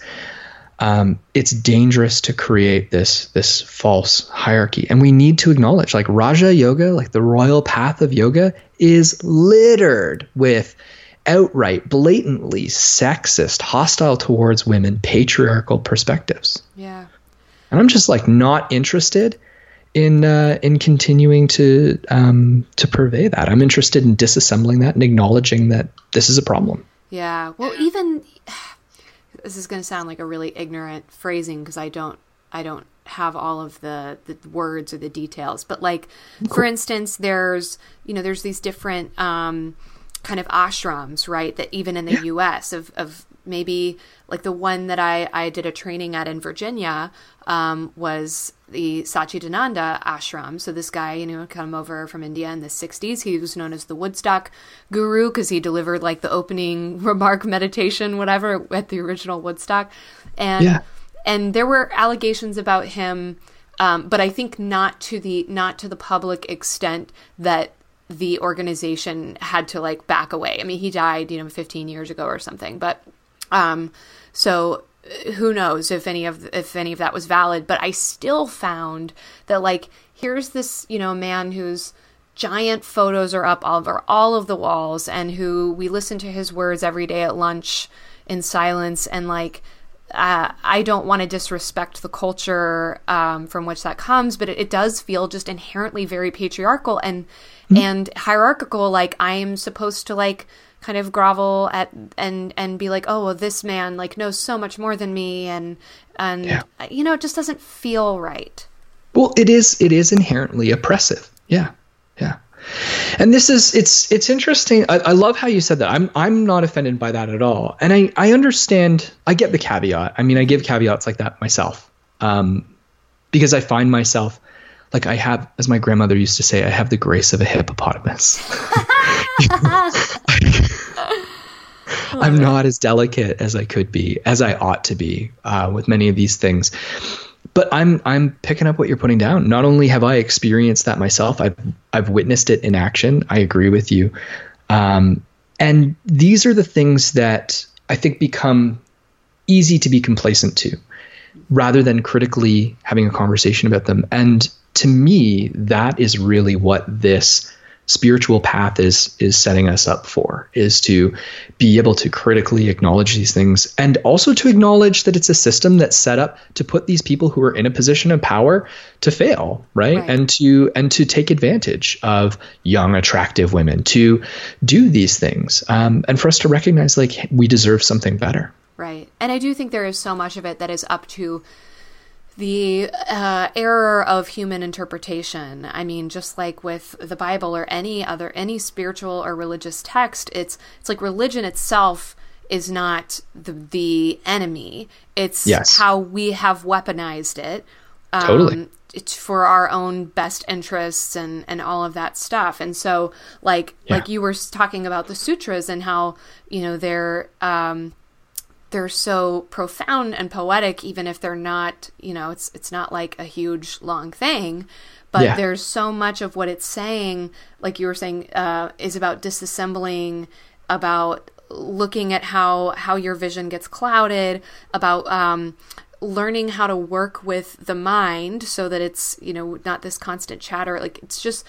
um, it's dangerous to create this this false hierarchy. And we need to acknowledge like raja yoga like the royal path of yoga is littered with outright blatantly sexist hostile towards women patriarchal perspectives. Yeah. And i'm just like not interested in uh, in continuing to um, to purvey that. I'm interested in disassembling that and acknowledging that this is a problem yeah well even [SIGHS] this is going to sound like a really ignorant phrasing because I don't I don't have all of the the words or the details. But like for instance, there's you know there's these different um, kind of ashrams, right? That even in the yeah. U.S. of of maybe like the one that I I did a training at in Virginia um, was the Satchidananda ashram. So this guy, you know, come over from India in the 60s. He was known as the Woodstock guru because he delivered like the opening [LAUGHS] remark meditation, whatever, at the original Woodstock. And yeah. and there were allegations about him, um, but I think not to the not to the public extent that the organization had to like back away. I mean, he died, you know, 15 years ago or something, but um, so who knows if any of if any of that was valid but i still found that like here's this you know man whose giant photos are up all over all of the walls and who we listen to his words every day at lunch in silence and like uh, I don't want to disrespect the culture um, from which that comes, but it, it, does feel just inherently very patriarchal and mm-hmm. and hierarchical. Like I'm supposed to like kind of grovel at and and be like, oh, well, this man like knows so much more than me, and and yeah. you know, it just doesn't feel right. Well, it is it is inherently oppressive. Yeah, yeah. And this is it's it's interesting. I, I love how you said that. I'm I'm not offended by that at all, and I I understand. I get the caveat. I mean, I give caveats like that myself, um, because I find myself like I have, as my grandmother used to say, I have the grace of a hippopotamus. [LAUGHS] [LAUGHS] I'm not as delicate as I could be, as I ought to be, uh, with many of these things. But I'm I'm picking up what you're putting down. Not only have I experienced that myself, I've I've witnessed it in action. I agree with you, um, and these are the things that I think become easy to be complacent to, rather than critically having a conversation about them. And to me, that is really what this spiritual path is is setting us up for is to be able to critically acknowledge these things and also to acknowledge that it's a system that's set up to put these people who are in a position of power to fail right, right. and to and to take advantage of young attractive women to do these things um, and for us to recognize like we deserve something better. Right. And i do think there is so much of it that is up to the uh, error of human interpretation. I mean, just like with the Bible or any other any spiritual or religious text, it's it's like religion itself is not the the enemy. It's Yes. how we have weaponized it. Um, Totally. It's for our own best interests and and all of that stuff. And so, like Yeah. like you were talking about the sutras and how you know they're um, they're so profound and poetic even if they're not you know it's it's not like a huge long thing but Yeah. there's so much of what it's saying like you were saying uh, is about disassembling about looking at how how your vision gets clouded about um, learning how to work with the mind so that it's you know not this constant chatter like it's just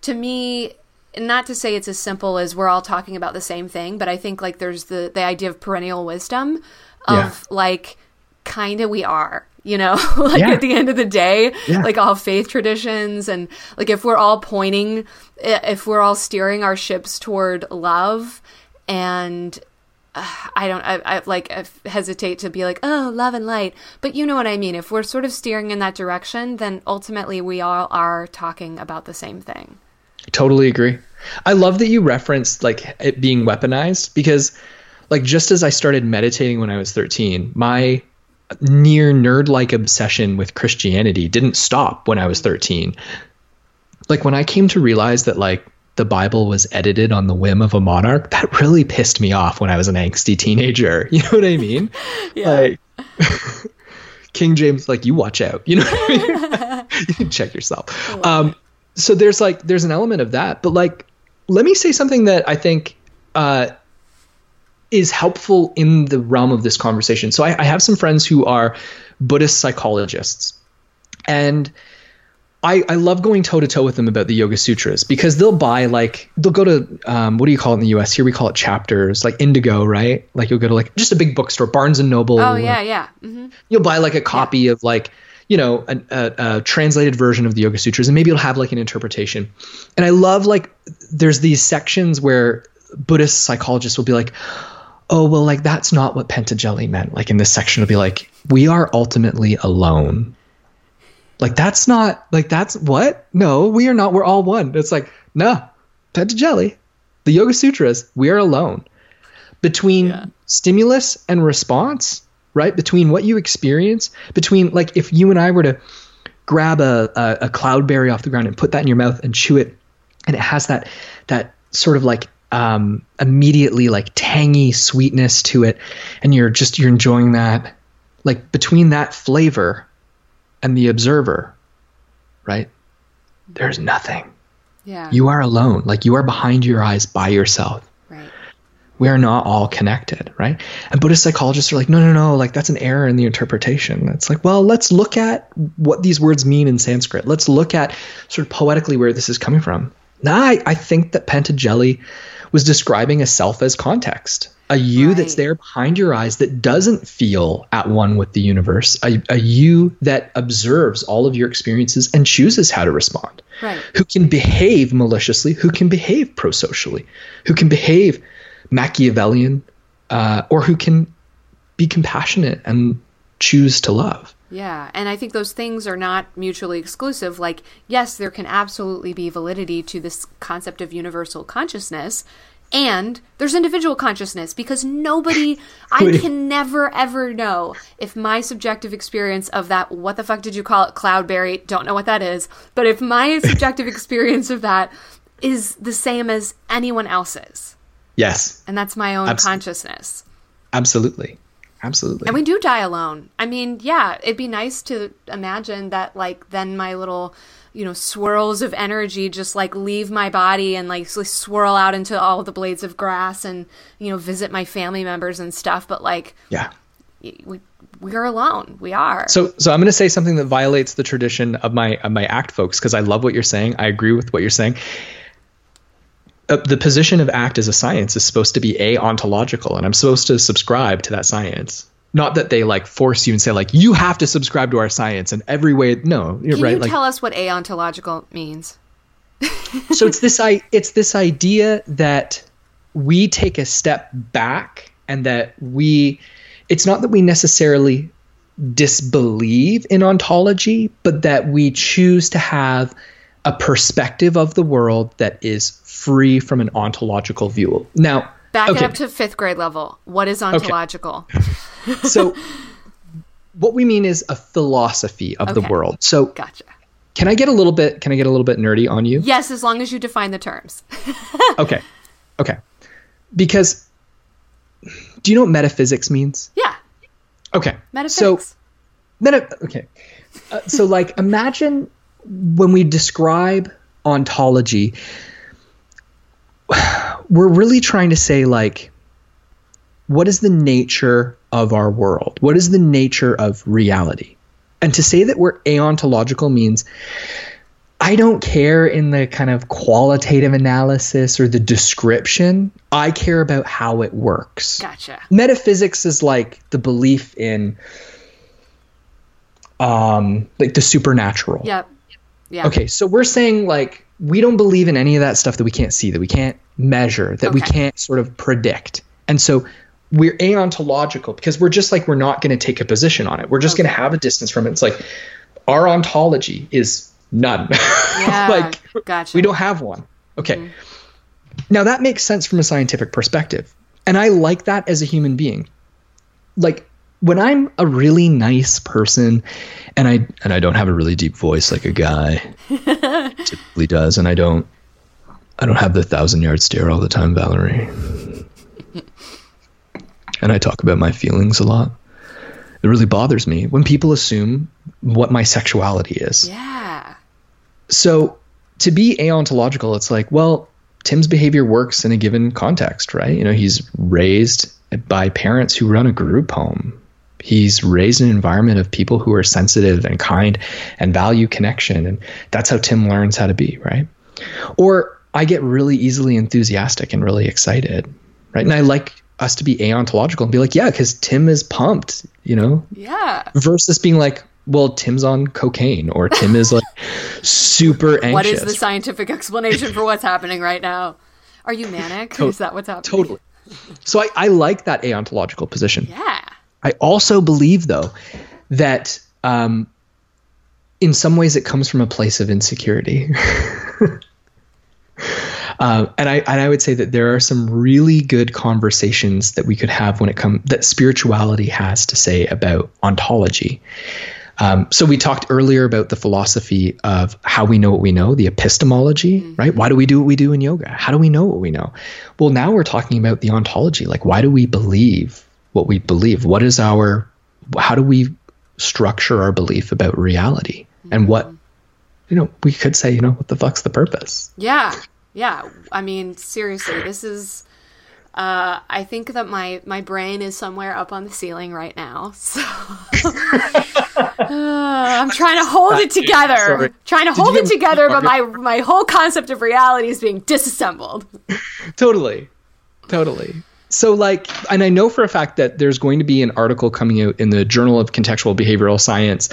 to me not to say it's as simple as we're all talking about the same thing but i think like there's the the idea of perennial wisdom of Yeah. like kind of we are you know [LAUGHS] like Yeah. at the end of the day Yeah. like all faith traditions and like if we're all pointing if we're all steering our ships toward love and uh, I don't, I, I like I hesitate to be like, oh, love and light. But you know what I mean. If we're sort of steering in that direction, then ultimately we all are talking about the same thing. Totally agree. I love that you referenced like it being weaponized because like just as I started meditating when I was 13, my near nerd like obsession with Christianity didn't stop when I was 13. Like when I came to realize that like the Bible was edited on the whim of a monarch, that really pissed me off when I was an angsty teenager. [LAUGHS] You know what I mean? [LAUGHS] Yeah. Like [LAUGHS] King James, like you watch out. You know what I mean? you can check yourself. Um, so there's like there's an element of that, but like let me say something that I think uh, is helpful in the realm of this conversation. So I, I have some friends who are Buddhist psychologists, and I, I love going toe to toe with them about the Yoga Sutras because they'll buy like they'll go to um, what do you call it in the U.S. Here we call it chapters, like Indigo, right? Like you'll go to like just a big bookstore, Barnes and Noble. Oh yeah, yeah. hmm you'll buy like a copy of like you know a, a, a translated version of the yoga sutras and maybe it'll have like an interpretation. And i love like there's these sections where buddhist psychologists will be like oh well like that's not what Patanjali meant. Like in this section it'll be like we are ultimately alone. Like that's not like that's what? No we are not we're all one. It's like no Patanjali the yoga sutras we are alone. Between Yeah. stimulus and response right between what you experience between like if you and i were to grab a, a, a cloudberry off the ground and put that in your mouth and chew it and it has that that sort of like um, immediately like tangy sweetness to it and you're just you're enjoying that like between that flavor and the observer right there's nothing Yeah. you are alone like you are behind your eyes by yourself. We are not all connected, right? And Buddhist psychologists are like, no, no, no, like that's an error in the interpretation. It's like, well, let's look at what these words mean in Sanskrit. Let's look at sort of poetically where this is coming from. Now, I, I think that Patanjali was describing a self as context, a you that's there behind your eyes that doesn't feel at one with the universe, a, a you that observes all of your experiences and chooses how to respond Right. who can behave maliciously, who can behave prosocially, who can behave Machiavellian, uh, or who can be compassionate and choose to love. Yeah, and I think those things are not mutually exclusive. Like, yes, there can absolutely be validity to this concept of universal consciousness, and there's individual consciousness because nobody, [LAUGHS] I can never ever know if my subjective experience of that, what the fuck did you call it, cloudberry, don't know what that is, but if my [LAUGHS] subjective experience of that is the same as anyone else's, Yes, and that's my own consciousness. absolutely, absolutely. And we do die alone. I mean, yeah, it'd be nice to imagine that, like, then my little, you know, swirls of energy just like leave my body and like swirl out into all the blades of grass and, you know, visit my family members and stuff. But like, yeah. we we are alone. We are. So, so I'm going to say something that violates the tradition of my of my act folks because I love what you're saying. I agree with what you're saying. Uh, the position of act as a science is supposed to be a ontological, and I'm supposed to subscribe to that science. Not that they like force you and say like you have to subscribe to our science in every way. No, you're Can right. you like tell us what aontological means? [LAUGHS] so it's this i [LAUGHS] it's this idea that we take a step back and that we it's not that we necessarily disbelieve in ontology but that we choose to have a perspective of the world that is free from an ontological view now Back Okay. it up to fifth grade level. What is ontological? [LAUGHS] So, what we mean is a philosophy of the world. So, Gotcha. can I get a little bit? Can I get a little bit nerdy on you? Yes, as long as you define the terms. [LAUGHS] Okay, okay. Because, do you know what metaphysics means? yeah. Okay, Metaphysics. So, meta. Okay, uh, so like imagine when we describe ontology, we're really trying to say like, what is the nature of our world? What is the nature of reality? And to say that we're aontological means I don't care in the kind of qualitative analysis or the description. I care about how it works. gotcha. Metaphysics is like the belief in um like the supernatural. Yep. Yeah. Okay, so we're saying like we don't believe in any of that stuff that we can't see, that we can't measure, that we can't sort of predict. And so we're aontological because we're just like we're not going to take a position on it. We're just going to have a distance from it. It's like our ontology is none. [LAUGHS] Yeah. like gotcha. we don't have one. Okay. Mm-hmm. Now that makes sense from a scientific perspective. And I like that as a human being. Like when I'm a really nice person and I and I don't have a really deep voice like a guy [LAUGHS] typically does and I don't I don't have the thousand yard stare all the time, Valerie. and I talk about my feelings a lot. It really bothers me when people assume what my sexuality is Yeah. so to be aontological it's like well tim's behavior works in a given context right you know he's raised by parents who run a group home he's raised an environment of people who are sensitive and kind and value connection and that's how tim learns how to be right or i get really easily enthusiastic and really excited right and i like us to be aontological and be like yeah because tim is pumped you know Yeah. versus being like, well, Tim's on cocaine or Tim is like [LAUGHS] super anxious. What is the scientific explanation for what's happening right now? Are you manic? is that what's happening? Totally. So I, I like that aontological position. Yeah. I also believe though that um, in some ways it comes from a place of insecurity. Um, [LAUGHS] and I and I would say that there are some really good conversations that we could have when it comes that spirituality has to say about ontology. Um, so we talked earlier about the philosophy of how we know what we know, the epistemology, right? Why do we do what we do in yoga? How do we know what we know? Well, now we're talking about the ontology. Like, why do we believe what we believe? What is our, how do we structure our belief about reality? And what, you know, we could say, you know, what the fuck's the purpose? Yeah. Yeah. I mean, seriously, this is uh, I think that my my brain is somewhere up on the ceiling right now. So Uh, [LAUGHS] I'm trying to hold it together. Sorry. Trying to Did hold it together, but my my whole concept of reality is being disassembled. Totally. Totally. So, like, and I know for a fact that there's going to be an article coming out in the Journal of Contextual Behavioral Science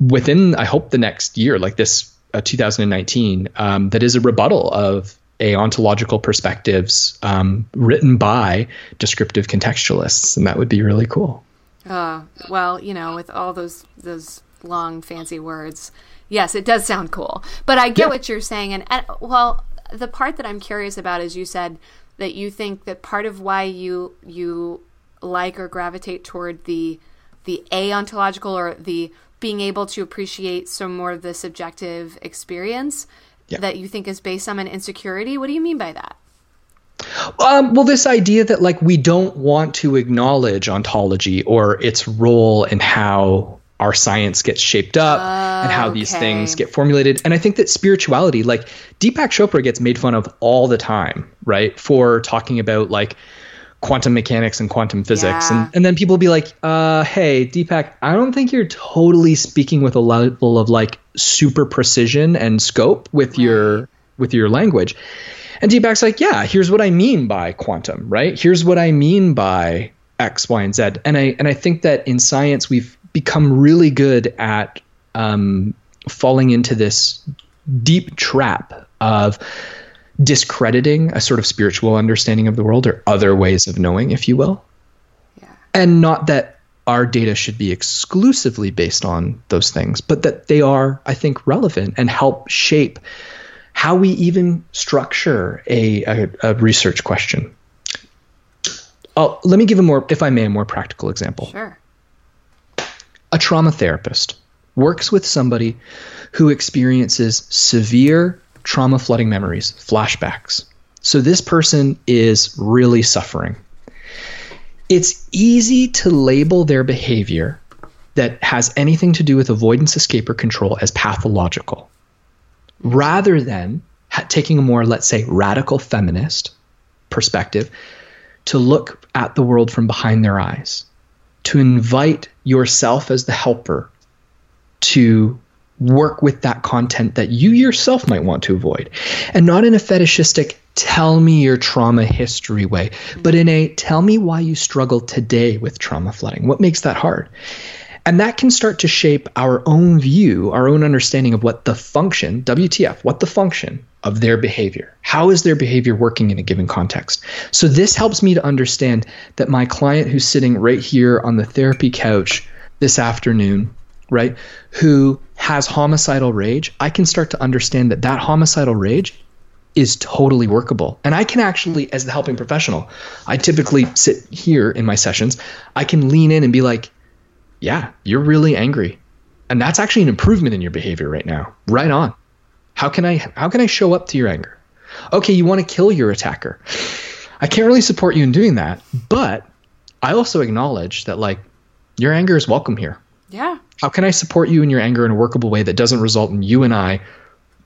within, I hope, the next year, like this uh, 2019, um, that is a rebuttal of a ontological perspectives um, written by descriptive contextualists, and that would be really cool. Uh, well, you know, with all those those long fancy words, yes, it does sound cool. But I get Yeah. what you're saying, and, and well, the part that I'm curious about is you said that you think that part of why you you like or gravitate toward the the aontological or the being able to appreciate some more of the subjective experience Yeah. that you think is based on an insecurity. What do you mean by that? Um, well, this idea that like we don't want to acknowledge ontology or its role in how our science gets shaped up and how these things get formulated. And I think that spirituality, like Deepak Chopra gets made fun of all the time, right? For talking about like quantum mechanics and quantum physics. Yeah. And, and then people be like, uh, hey, Deepak, I don't think you're totally speaking with a level of like super precision and scope with your with your language. And Deepak's like, yeah, here's what I mean by quantum, right? Here's what I mean by X, Y, and Z. And I and I think that in science we've become really good at um, falling into this deep trap of discrediting a sort of spiritual understanding of the world or other ways of knowing, if you will. Yeah. And not that our data should be exclusively based on those things, but that they are, I think, relevant and help shape how we even structure a, a, a research question. oh, let me give a more, if I may, a more practical example. Sure. A trauma therapist works with somebody who experiences severe trauma flooding memories, flashbacks. So this person is really suffering. It's easy to label their behavior that has anything to do with avoidance, escape, or control as pathological, rather than ha- taking a more, let's say, radical feminist perspective to look at the world from behind their eyes, to invite yourself as the helper to work with that content that you yourself might want to avoid. And not in a fetishistic, tell me your trauma history way, but in a tell me why you struggle today with trauma flooding. What makes that hard? And that can start to shape our own view, our own understanding of what the function, WTF, what the function of their behavior. How is their behavior working in a given context? So this helps me to understand that my client who's sitting right here on the therapy couch this afternoon, right, who has homicidal rage, I can start to understand that that homicidal rage is totally workable. And I can actually, as the helping professional, I typically sit here in my sessions, I can lean in and be like, yeah, you're really angry. And that's actually an improvement in your behavior right now. Right on. How can I how can I show up to your anger? Okay, you want to kill your attacker. I can't really support you in doing that, but I also acknowledge that like your anger is welcome here. Yeah. How can I support you in your anger in a workable way that doesn't result in you and I,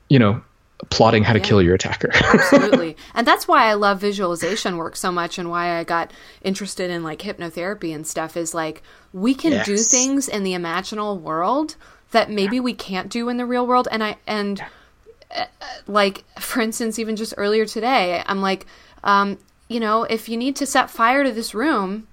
you know, plotting how to Yeah. kill your attacker? [LAUGHS] Absolutely. and that's why I love visualization work so much and why I got interested in like hypnotherapy and stuff is like we can do things in the imaginal world that maybe we can't do in the real world and I and like for instance even just earlier today I'm like um you know if you need to set fire to this room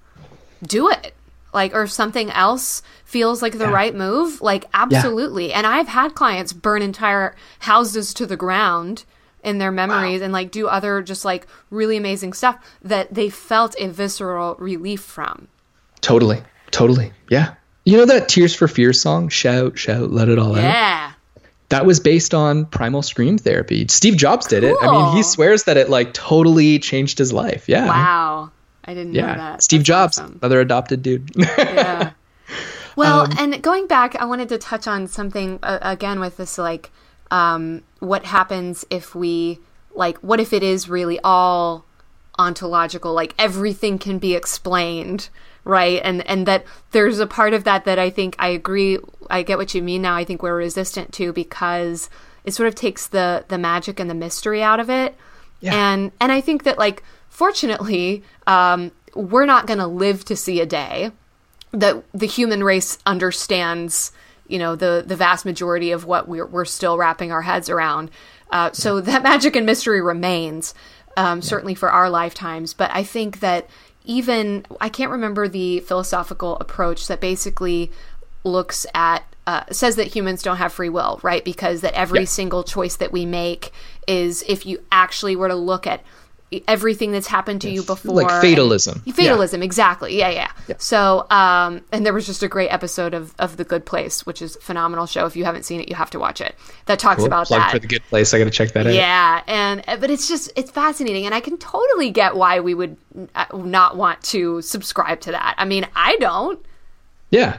do it like or if something else feels like the right move like absolutely and i've had clients burn entire houses to the ground in their memories and like do other just like really amazing stuff that they felt a visceral relief from totally. Totally. Yeah. You know that Tears for fear song? Shout, shout, let it all out. yeah That was based on primal scream therapy. Steve Jobs did it. I mean, he swears that it like totally changed his life. Yeah. wow i didn't know Yeah. that Steve That's Jobs, awesome. another adopted dude. [LAUGHS] yeah. Well, Um, and going back, I wanted to touch on something uh, again with this, like, um, what happens if we, like, what if it is really all ontological? Like, everything can be explained, right? And and that there's a part of that that I think I agree. I get what you mean now. I think we're resistant to because it sort of takes the the magic and the mystery out of it. Yeah. And and I think that like fortunately, um, we're not going to live to see a day that the human race understands you know the the vast majority of what we're, we're still wrapping our heads around uh, so [LAUGHS] that magic and mystery remains um, certainly for our lifetimes but i think that even i can't remember the philosophical approach that basically looks at uh, says that humans don't have free will right because that every Yeah. single choice that we make is if you actually were to look at everything that's happened to you before like and- fatalism. fatalism exactly yeah, yeah so um and there was just a great episode of of the good place which is a phenomenal show if you haven't seen it you have to watch it that talks Cool. about Plug that for the good place. I got to check that out. yeah and but it's just it's fascinating and i can totally get why we would uh, not want to subscribe to that i mean i don't Yeah.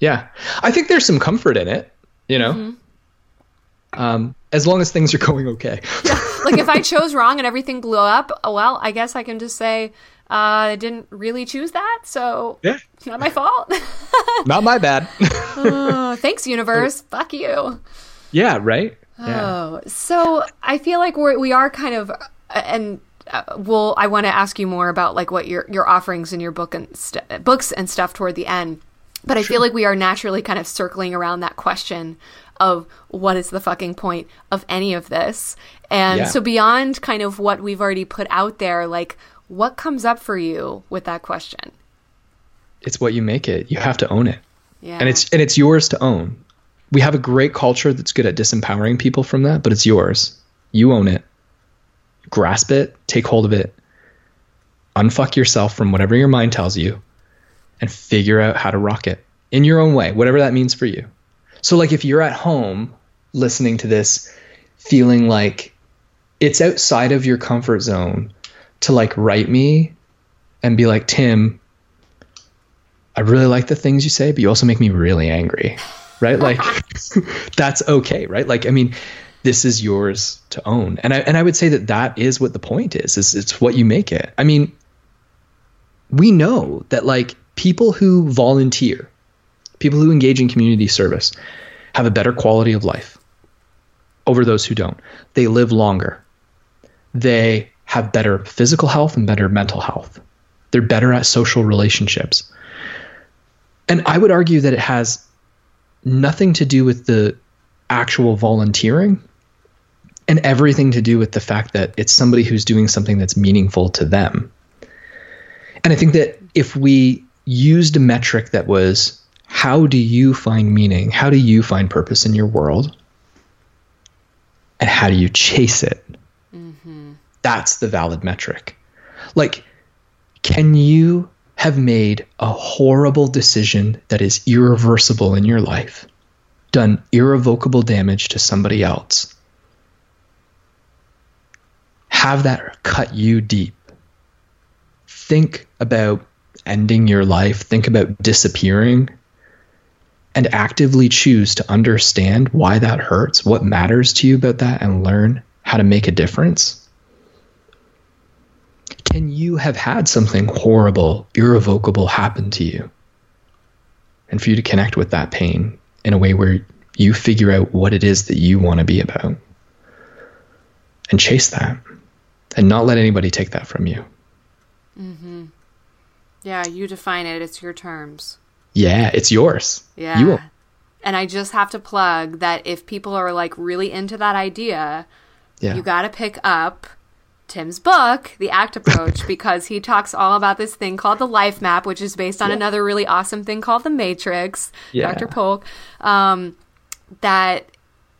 Yeah. I think there's some comfort in it, you know, Mm-hmm. um, as long as things are going okay. [LAUGHS] like if i chose wrong and everything blew up oh, well i guess i can just say uh, I didn't really choose that, so Yeah. it's not my fault. [LAUGHS] Not my bad. oh, thanks, universe. [LAUGHS] Fuck you. yeah. Right. Yeah. Oh, so I feel like we're we are kind of, uh, and uh, well, I want to ask you more about like what your your offerings in your book and st- books and stuff toward the end. But I feel like we are naturally kind of circling around that question of what is the fucking point of any of this. And Yeah. so beyond kind of what we've already put out there, like what comes up for you with that question? It's what you make it. You have to own it. Yeah. and it's and it's yours to own. We have a great culture that's good at disempowering people from that, but it's yours. You own it. Grasp it, take hold of it. Unfuck yourself from whatever your mind tells you and figure out how to rock it in your own way, whatever that means for you. So like if you're at home listening to this feeling like it's outside of your comfort zone to like write me and be like, Tim, I really like the things you say, but you also make me really angry. Right? Like [LAUGHS] that's okay, right? Like I mean, this is yours to own. And I and I would say that that is what the point is. Is it's what you make it. I mean, we know that like people who volunteer, people who engage in community service have a better quality of life over those who don't. They live longer. They have better physical health and better mental health. They're better at social relationships. And I would argue that it has nothing to do with the actual volunteering and everything to do with the fact that it's somebody who's doing something that's meaningful to them. And I think that if we used a metric that was how do you find meaning? How do you find purpose in your world? And how do you chase it? Mm-hmm. That's the valid metric. Like, can you have made a horrible decision that is irreversible in your life, done irrevocable damage to somebody else? Have that cut you deep. Think about ending your life, think about disappearing, and actively choose to understand why that hurts, what matters to you about that, and learn how to make a difference? Can you have had something horrible, irrevocable happen to you? And for you to connect with that pain in a way where you figure out what it is that you want to be about and chase that and not let anybody take that from you. Mm-hmm. Yeah, you define it. It's your terms. Yeah, it's yours. Yeah. You and I just have to plug that if people are like really into that idea, yeah. you got to pick up Tim's book, The ACT Approach, [LAUGHS] because he talks all about this thing called the Life Map, which is based on yeah. another really awesome thing called the Matrix, yeah. Dr. Polk. Um, that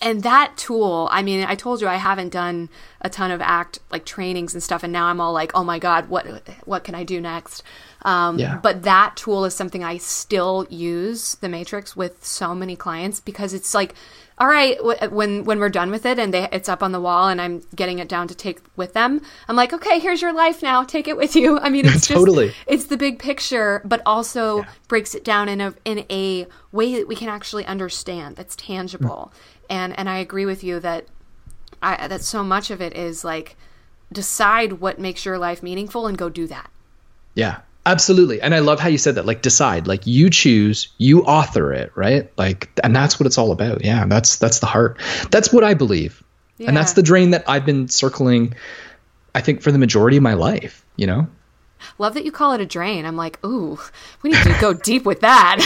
and that tool, I mean, I told you I haven't done a ton of ACT like trainings and stuff, and now I'm all like, oh my god, what what can I do next? Um, yeah. But that tool is something I still use the Matrix with so many clients because it's like, all right, w- when when we're done with it and they, it's up on the wall and I'm getting it down to take with them, I'm like, okay, here's your life now, take it with you. [LAUGHS] I mean, it's totally just, it's the big picture, but also yeah. breaks it down in a in a way that we can actually understand that's tangible. Mm. And and I agree with you that I, that so much of it is like decide what makes your life meaningful and go do that. Yeah, Absolutely. And I love how you said that. Like decide, like you choose, you author it, right? Like and that's what it's all about. Yeah, that's that's the heart. That's what I believe. Yeah. And that's the drain that I've been circling I think for the majority of my life, you know? Love that you call it a drain. I'm like, ooh, we need to go [LAUGHS] deep with that.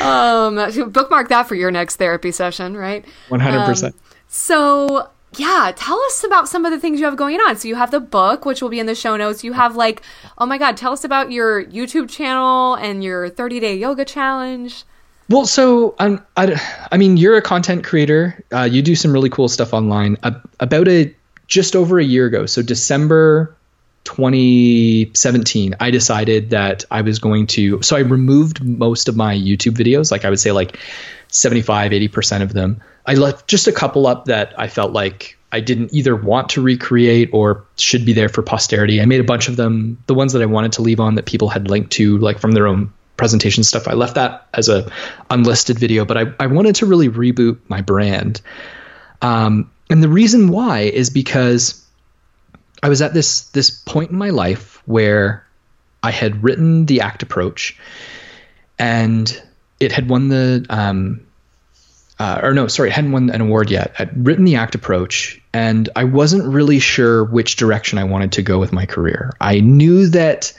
[LAUGHS] um, bookmark that for your next therapy session, right? 100%. Um, so yeah, tell us about some of the things you have going on. So you have the book, which will be in the show notes. You have like, oh my god, tell us about your YouTube channel and your 30 day yoga challenge. Well, so um, I, I mean, you're a content creator. Uh, you do some really cool stuff online. Uh, about a just over a year ago, so December 2017, I decided that I was going to. So I removed most of my YouTube videos. Like I would say, like 75, 80 percent of them I left just a couple up that I felt like I didn't either want to recreate or should be there for posterity. I made a bunch of them. The ones that I wanted to leave on that people had linked to, like from their own presentation stuff, I left that as a unlisted video. But I, I wanted to really reboot my brand. Um, and the reason why is because I was at this this point in my life where I had written the ACT approach, and it had won the um, uh, or no, sorry, hadn't won an award yet. I'd written the ACT approach, and I wasn't really sure which direction I wanted to go with my career. I knew that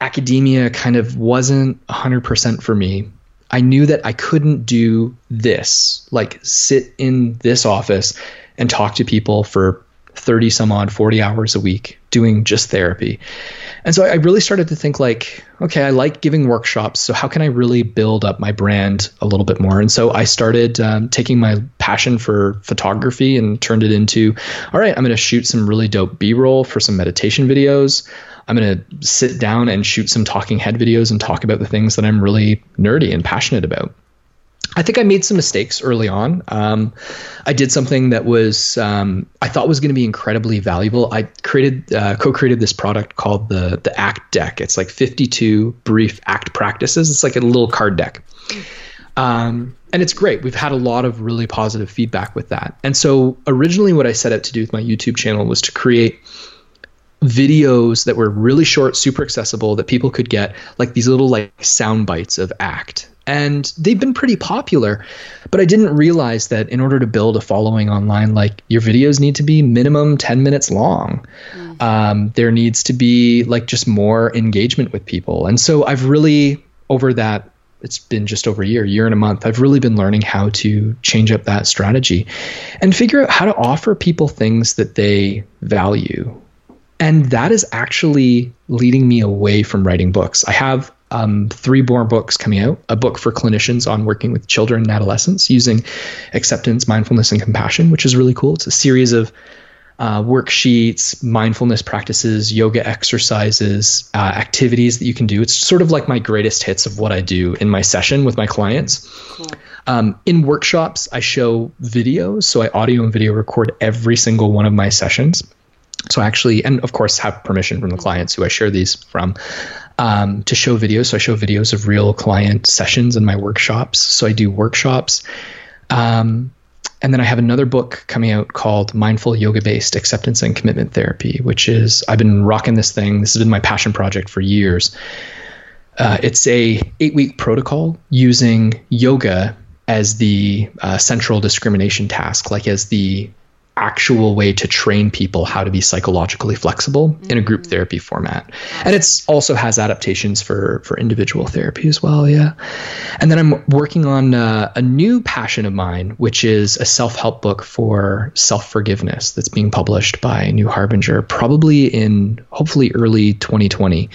academia kind of wasn't 100% for me. I knew that I couldn't do this, like sit in this office and talk to people for 30 some odd 40 hours a week doing just therapy. And so i really started to think like okay i like giving workshops so how can i really build up my brand a little bit more? And so i started um, taking my passion for photography and turned it into all right i'm going to shoot some really dope b-roll for some meditation videos. I'm going to sit down and shoot some talking head videos and talk about the things that i'm really nerdy and passionate about I think I made some mistakes early on. Um, I did something that was um, I thought was going to be incredibly valuable. I created uh, co-created this product called the the Act Deck. It's like 52 brief act practices. It's like a little card deck. Um, and it's great. We've had a lot of really positive feedback with that. And so originally what I set out to do with my YouTube channel was to create videos that were really short, super accessible that people could get like these little like sound bites of act. And they've been pretty popular, but I didn't realize that in order to build a following online, like your videos need to be minimum 10 minutes long. Mm-hmm. Um, there needs to be like just more engagement with people. And so I've really, over that it's been just over a year, year and a month, I've really been learning how to change up that strategy and figure out how to offer people things that they value. And that is actually leading me away from writing books. I have um, three more books coming out a book for clinicians on working with children and adolescents using acceptance, mindfulness, and compassion, which is really cool. It's a series of uh, worksheets, mindfulness practices, yoga exercises, uh, activities that you can do. It's sort of like my greatest hits of what I do in my session with my clients. Cool. Um, in workshops, I show videos. So I audio and video record every single one of my sessions. So I actually, and of course, have permission from the clients who I share these from. Um, to show videos. So I show videos of real client sessions in my workshops. So I do workshops. Um, and then I have another book coming out called Mindful Yoga Based Acceptance and Commitment Therapy, which is I've been rocking this thing. This has been my passion project for years. Uh, it's a eight week protocol using yoga as the uh, central discrimination task, like as the actual way to train people how to be psychologically flexible mm-hmm. in a group mm. therapy format. And it's also has adaptations for for individual therapy as well, yeah. And then I'm working on uh, a new passion of mine, which is a self-help book for self-forgiveness that's being published by New Harbinger probably in hopefully early 2020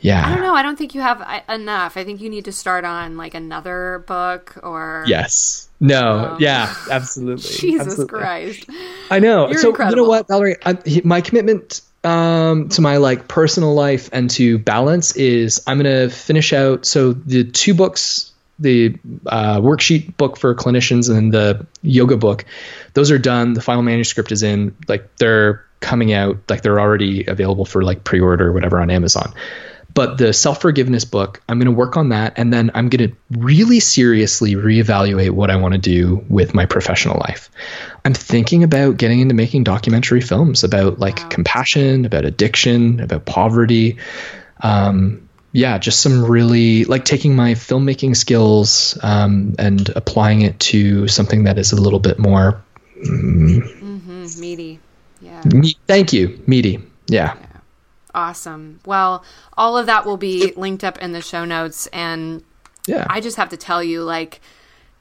yeah. I don't know. I don't think you have enough. I think you need to start on like another book or yes. No. Um, yeah. [LAUGHS] Absolutely. Jesus absolutely. christ. I know. You're so incredible. you know what valerie? I, my commitment um, to my like personal life and to balance is i'm gonna finish out so the two books the uh, worksheet book for clinicians and the yoga book those are done. The final manuscript is in. Like they're coming out. Like they're already available for like pre-order or whatever on amazon but the self forgiveness book, I'm going to work on that. And then I'm going to really seriously reevaluate what I want to do with my professional life. I'm thinking about getting into making documentary films about like wow. compassion, about addiction, about poverty. Um, yeah, just some really like taking my filmmaking skills um, and applying it to something that is a little bit more mm, mm-hmm. meaty. Yeah. Me- thank you, meaty. Yeah. yeah. Awesome. Well, all of that will be linked up in the show notes. And yeah. I just have to tell you, like,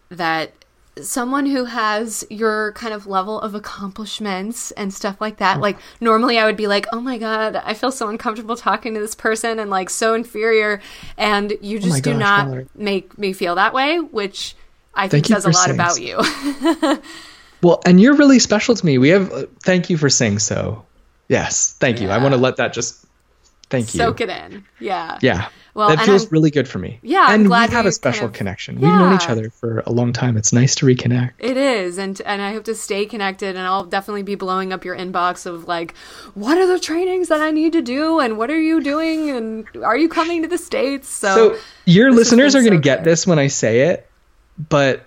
that someone who has your kind of level of accomplishments and stuff like that like normally i would be like oh my god i feel so uncomfortable talking to this person and like so inferior and you oh just oh do gosh, not Valerie. make me feel that way which i think says a lot about so. you [LAUGHS] well and you're really special to me we have uh, thank you for saying so Yes, thank you. I want to let that just thank you. Soak it in. Yeah. Yeah. Well, that feels I'm, really good for me. Yeah, and we have a special kind of, connection. Yeah. We've known each other for a long time. It's nice to reconnect. It is, and and I hope to stay connected. And I'll definitely be blowing up your inbox of like, what are the trainings that I need to do, and what are you doing, and are you coming to the states? So, so your listeners are going to so get this when I say it, but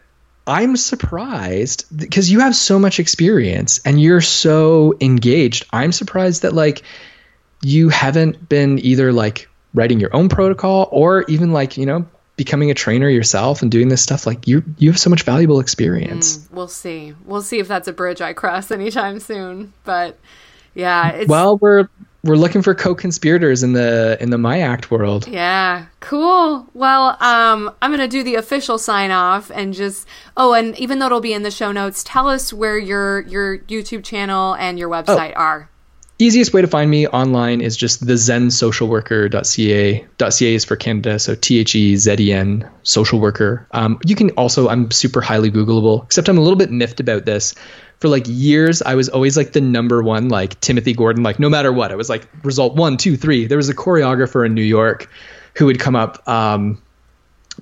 I'm surprised because you have so much experience and you're so engaged. I'm surprised that like you haven't been either like writing your own protocol or even like, you know, becoming a trainer yourself and doing this stuff like you you have so much valuable experience. Mm, we'll see. We'll see if that's a bridge I cross [LAUGHS] anytime soon, but yeah, well, we're we're looking for co-conspirators in the in the my act world yeah cool well um i'm gonna do the official sign off and just oh and even though it'll be in the show notes tell us where your your youtube channel and your website oh. are easiest way to find me online is just the zen social worker.ca .ca is for canada so t-h-e-z-e-n social worker. Um, you can also i'm super highly googleable except i'm a little bit miffed about this. For like years i was always like the number one like timothy gordon like no matter what. I was like result one two three. There was a choreographer in new york who would come up um,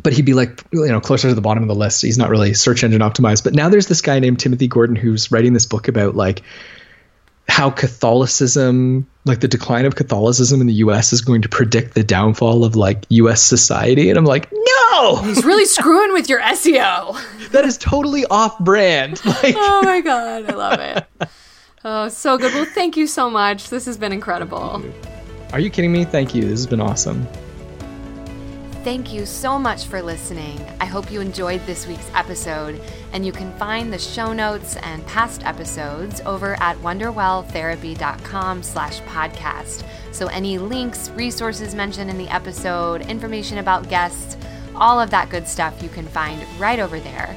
but he'd be like you know closer to the bottom of the list. He's not really search engine optimized. But now there's this guy named Timothy Gordon who's writing this book about like how Catholicism, like the decline of Catholicism in the U.S., is going to predict the downfall of like U.S. society. And I'm like, no, he's really screwing with your SEO. [LAUGHS] that is totally off-brand. [LAUGHS] Like, oh my god, I love it. Oh, so good. Well, thank you so much. This has been incredible. Are you kidding me? Thank you. This has been awesome. Thank you so much for listening. I hope you enjoyed this week's episode, and you can find the show notes and past episodes over at wonderwelltherapy.com slash podcast. So any links, resources mentioned in the episode, information about guests, all of that good stuff you can find right over there.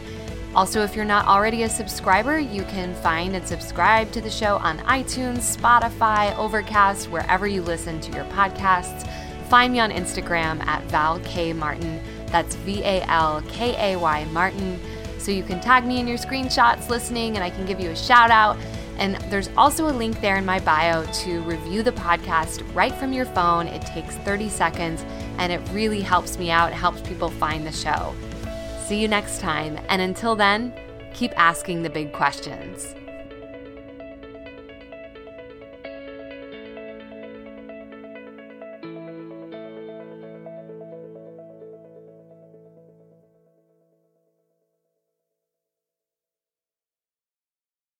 Also, if you're not already a subscriber, you can find and subscribe to the show on iTunes, Spotify, Overcast, wherever you listen to your podcasts. Find me on Instagram at Val Kay Martin. That's V A L K A Y Martin. So you can tag me in your screenshots listening and I can give you a shout out. And there's also a link there in my bio to review the podcast right from your phone. It takes 30 seconds and it really helps me out, it helps people find the show. See you next time. And until then, keep asking the big questions.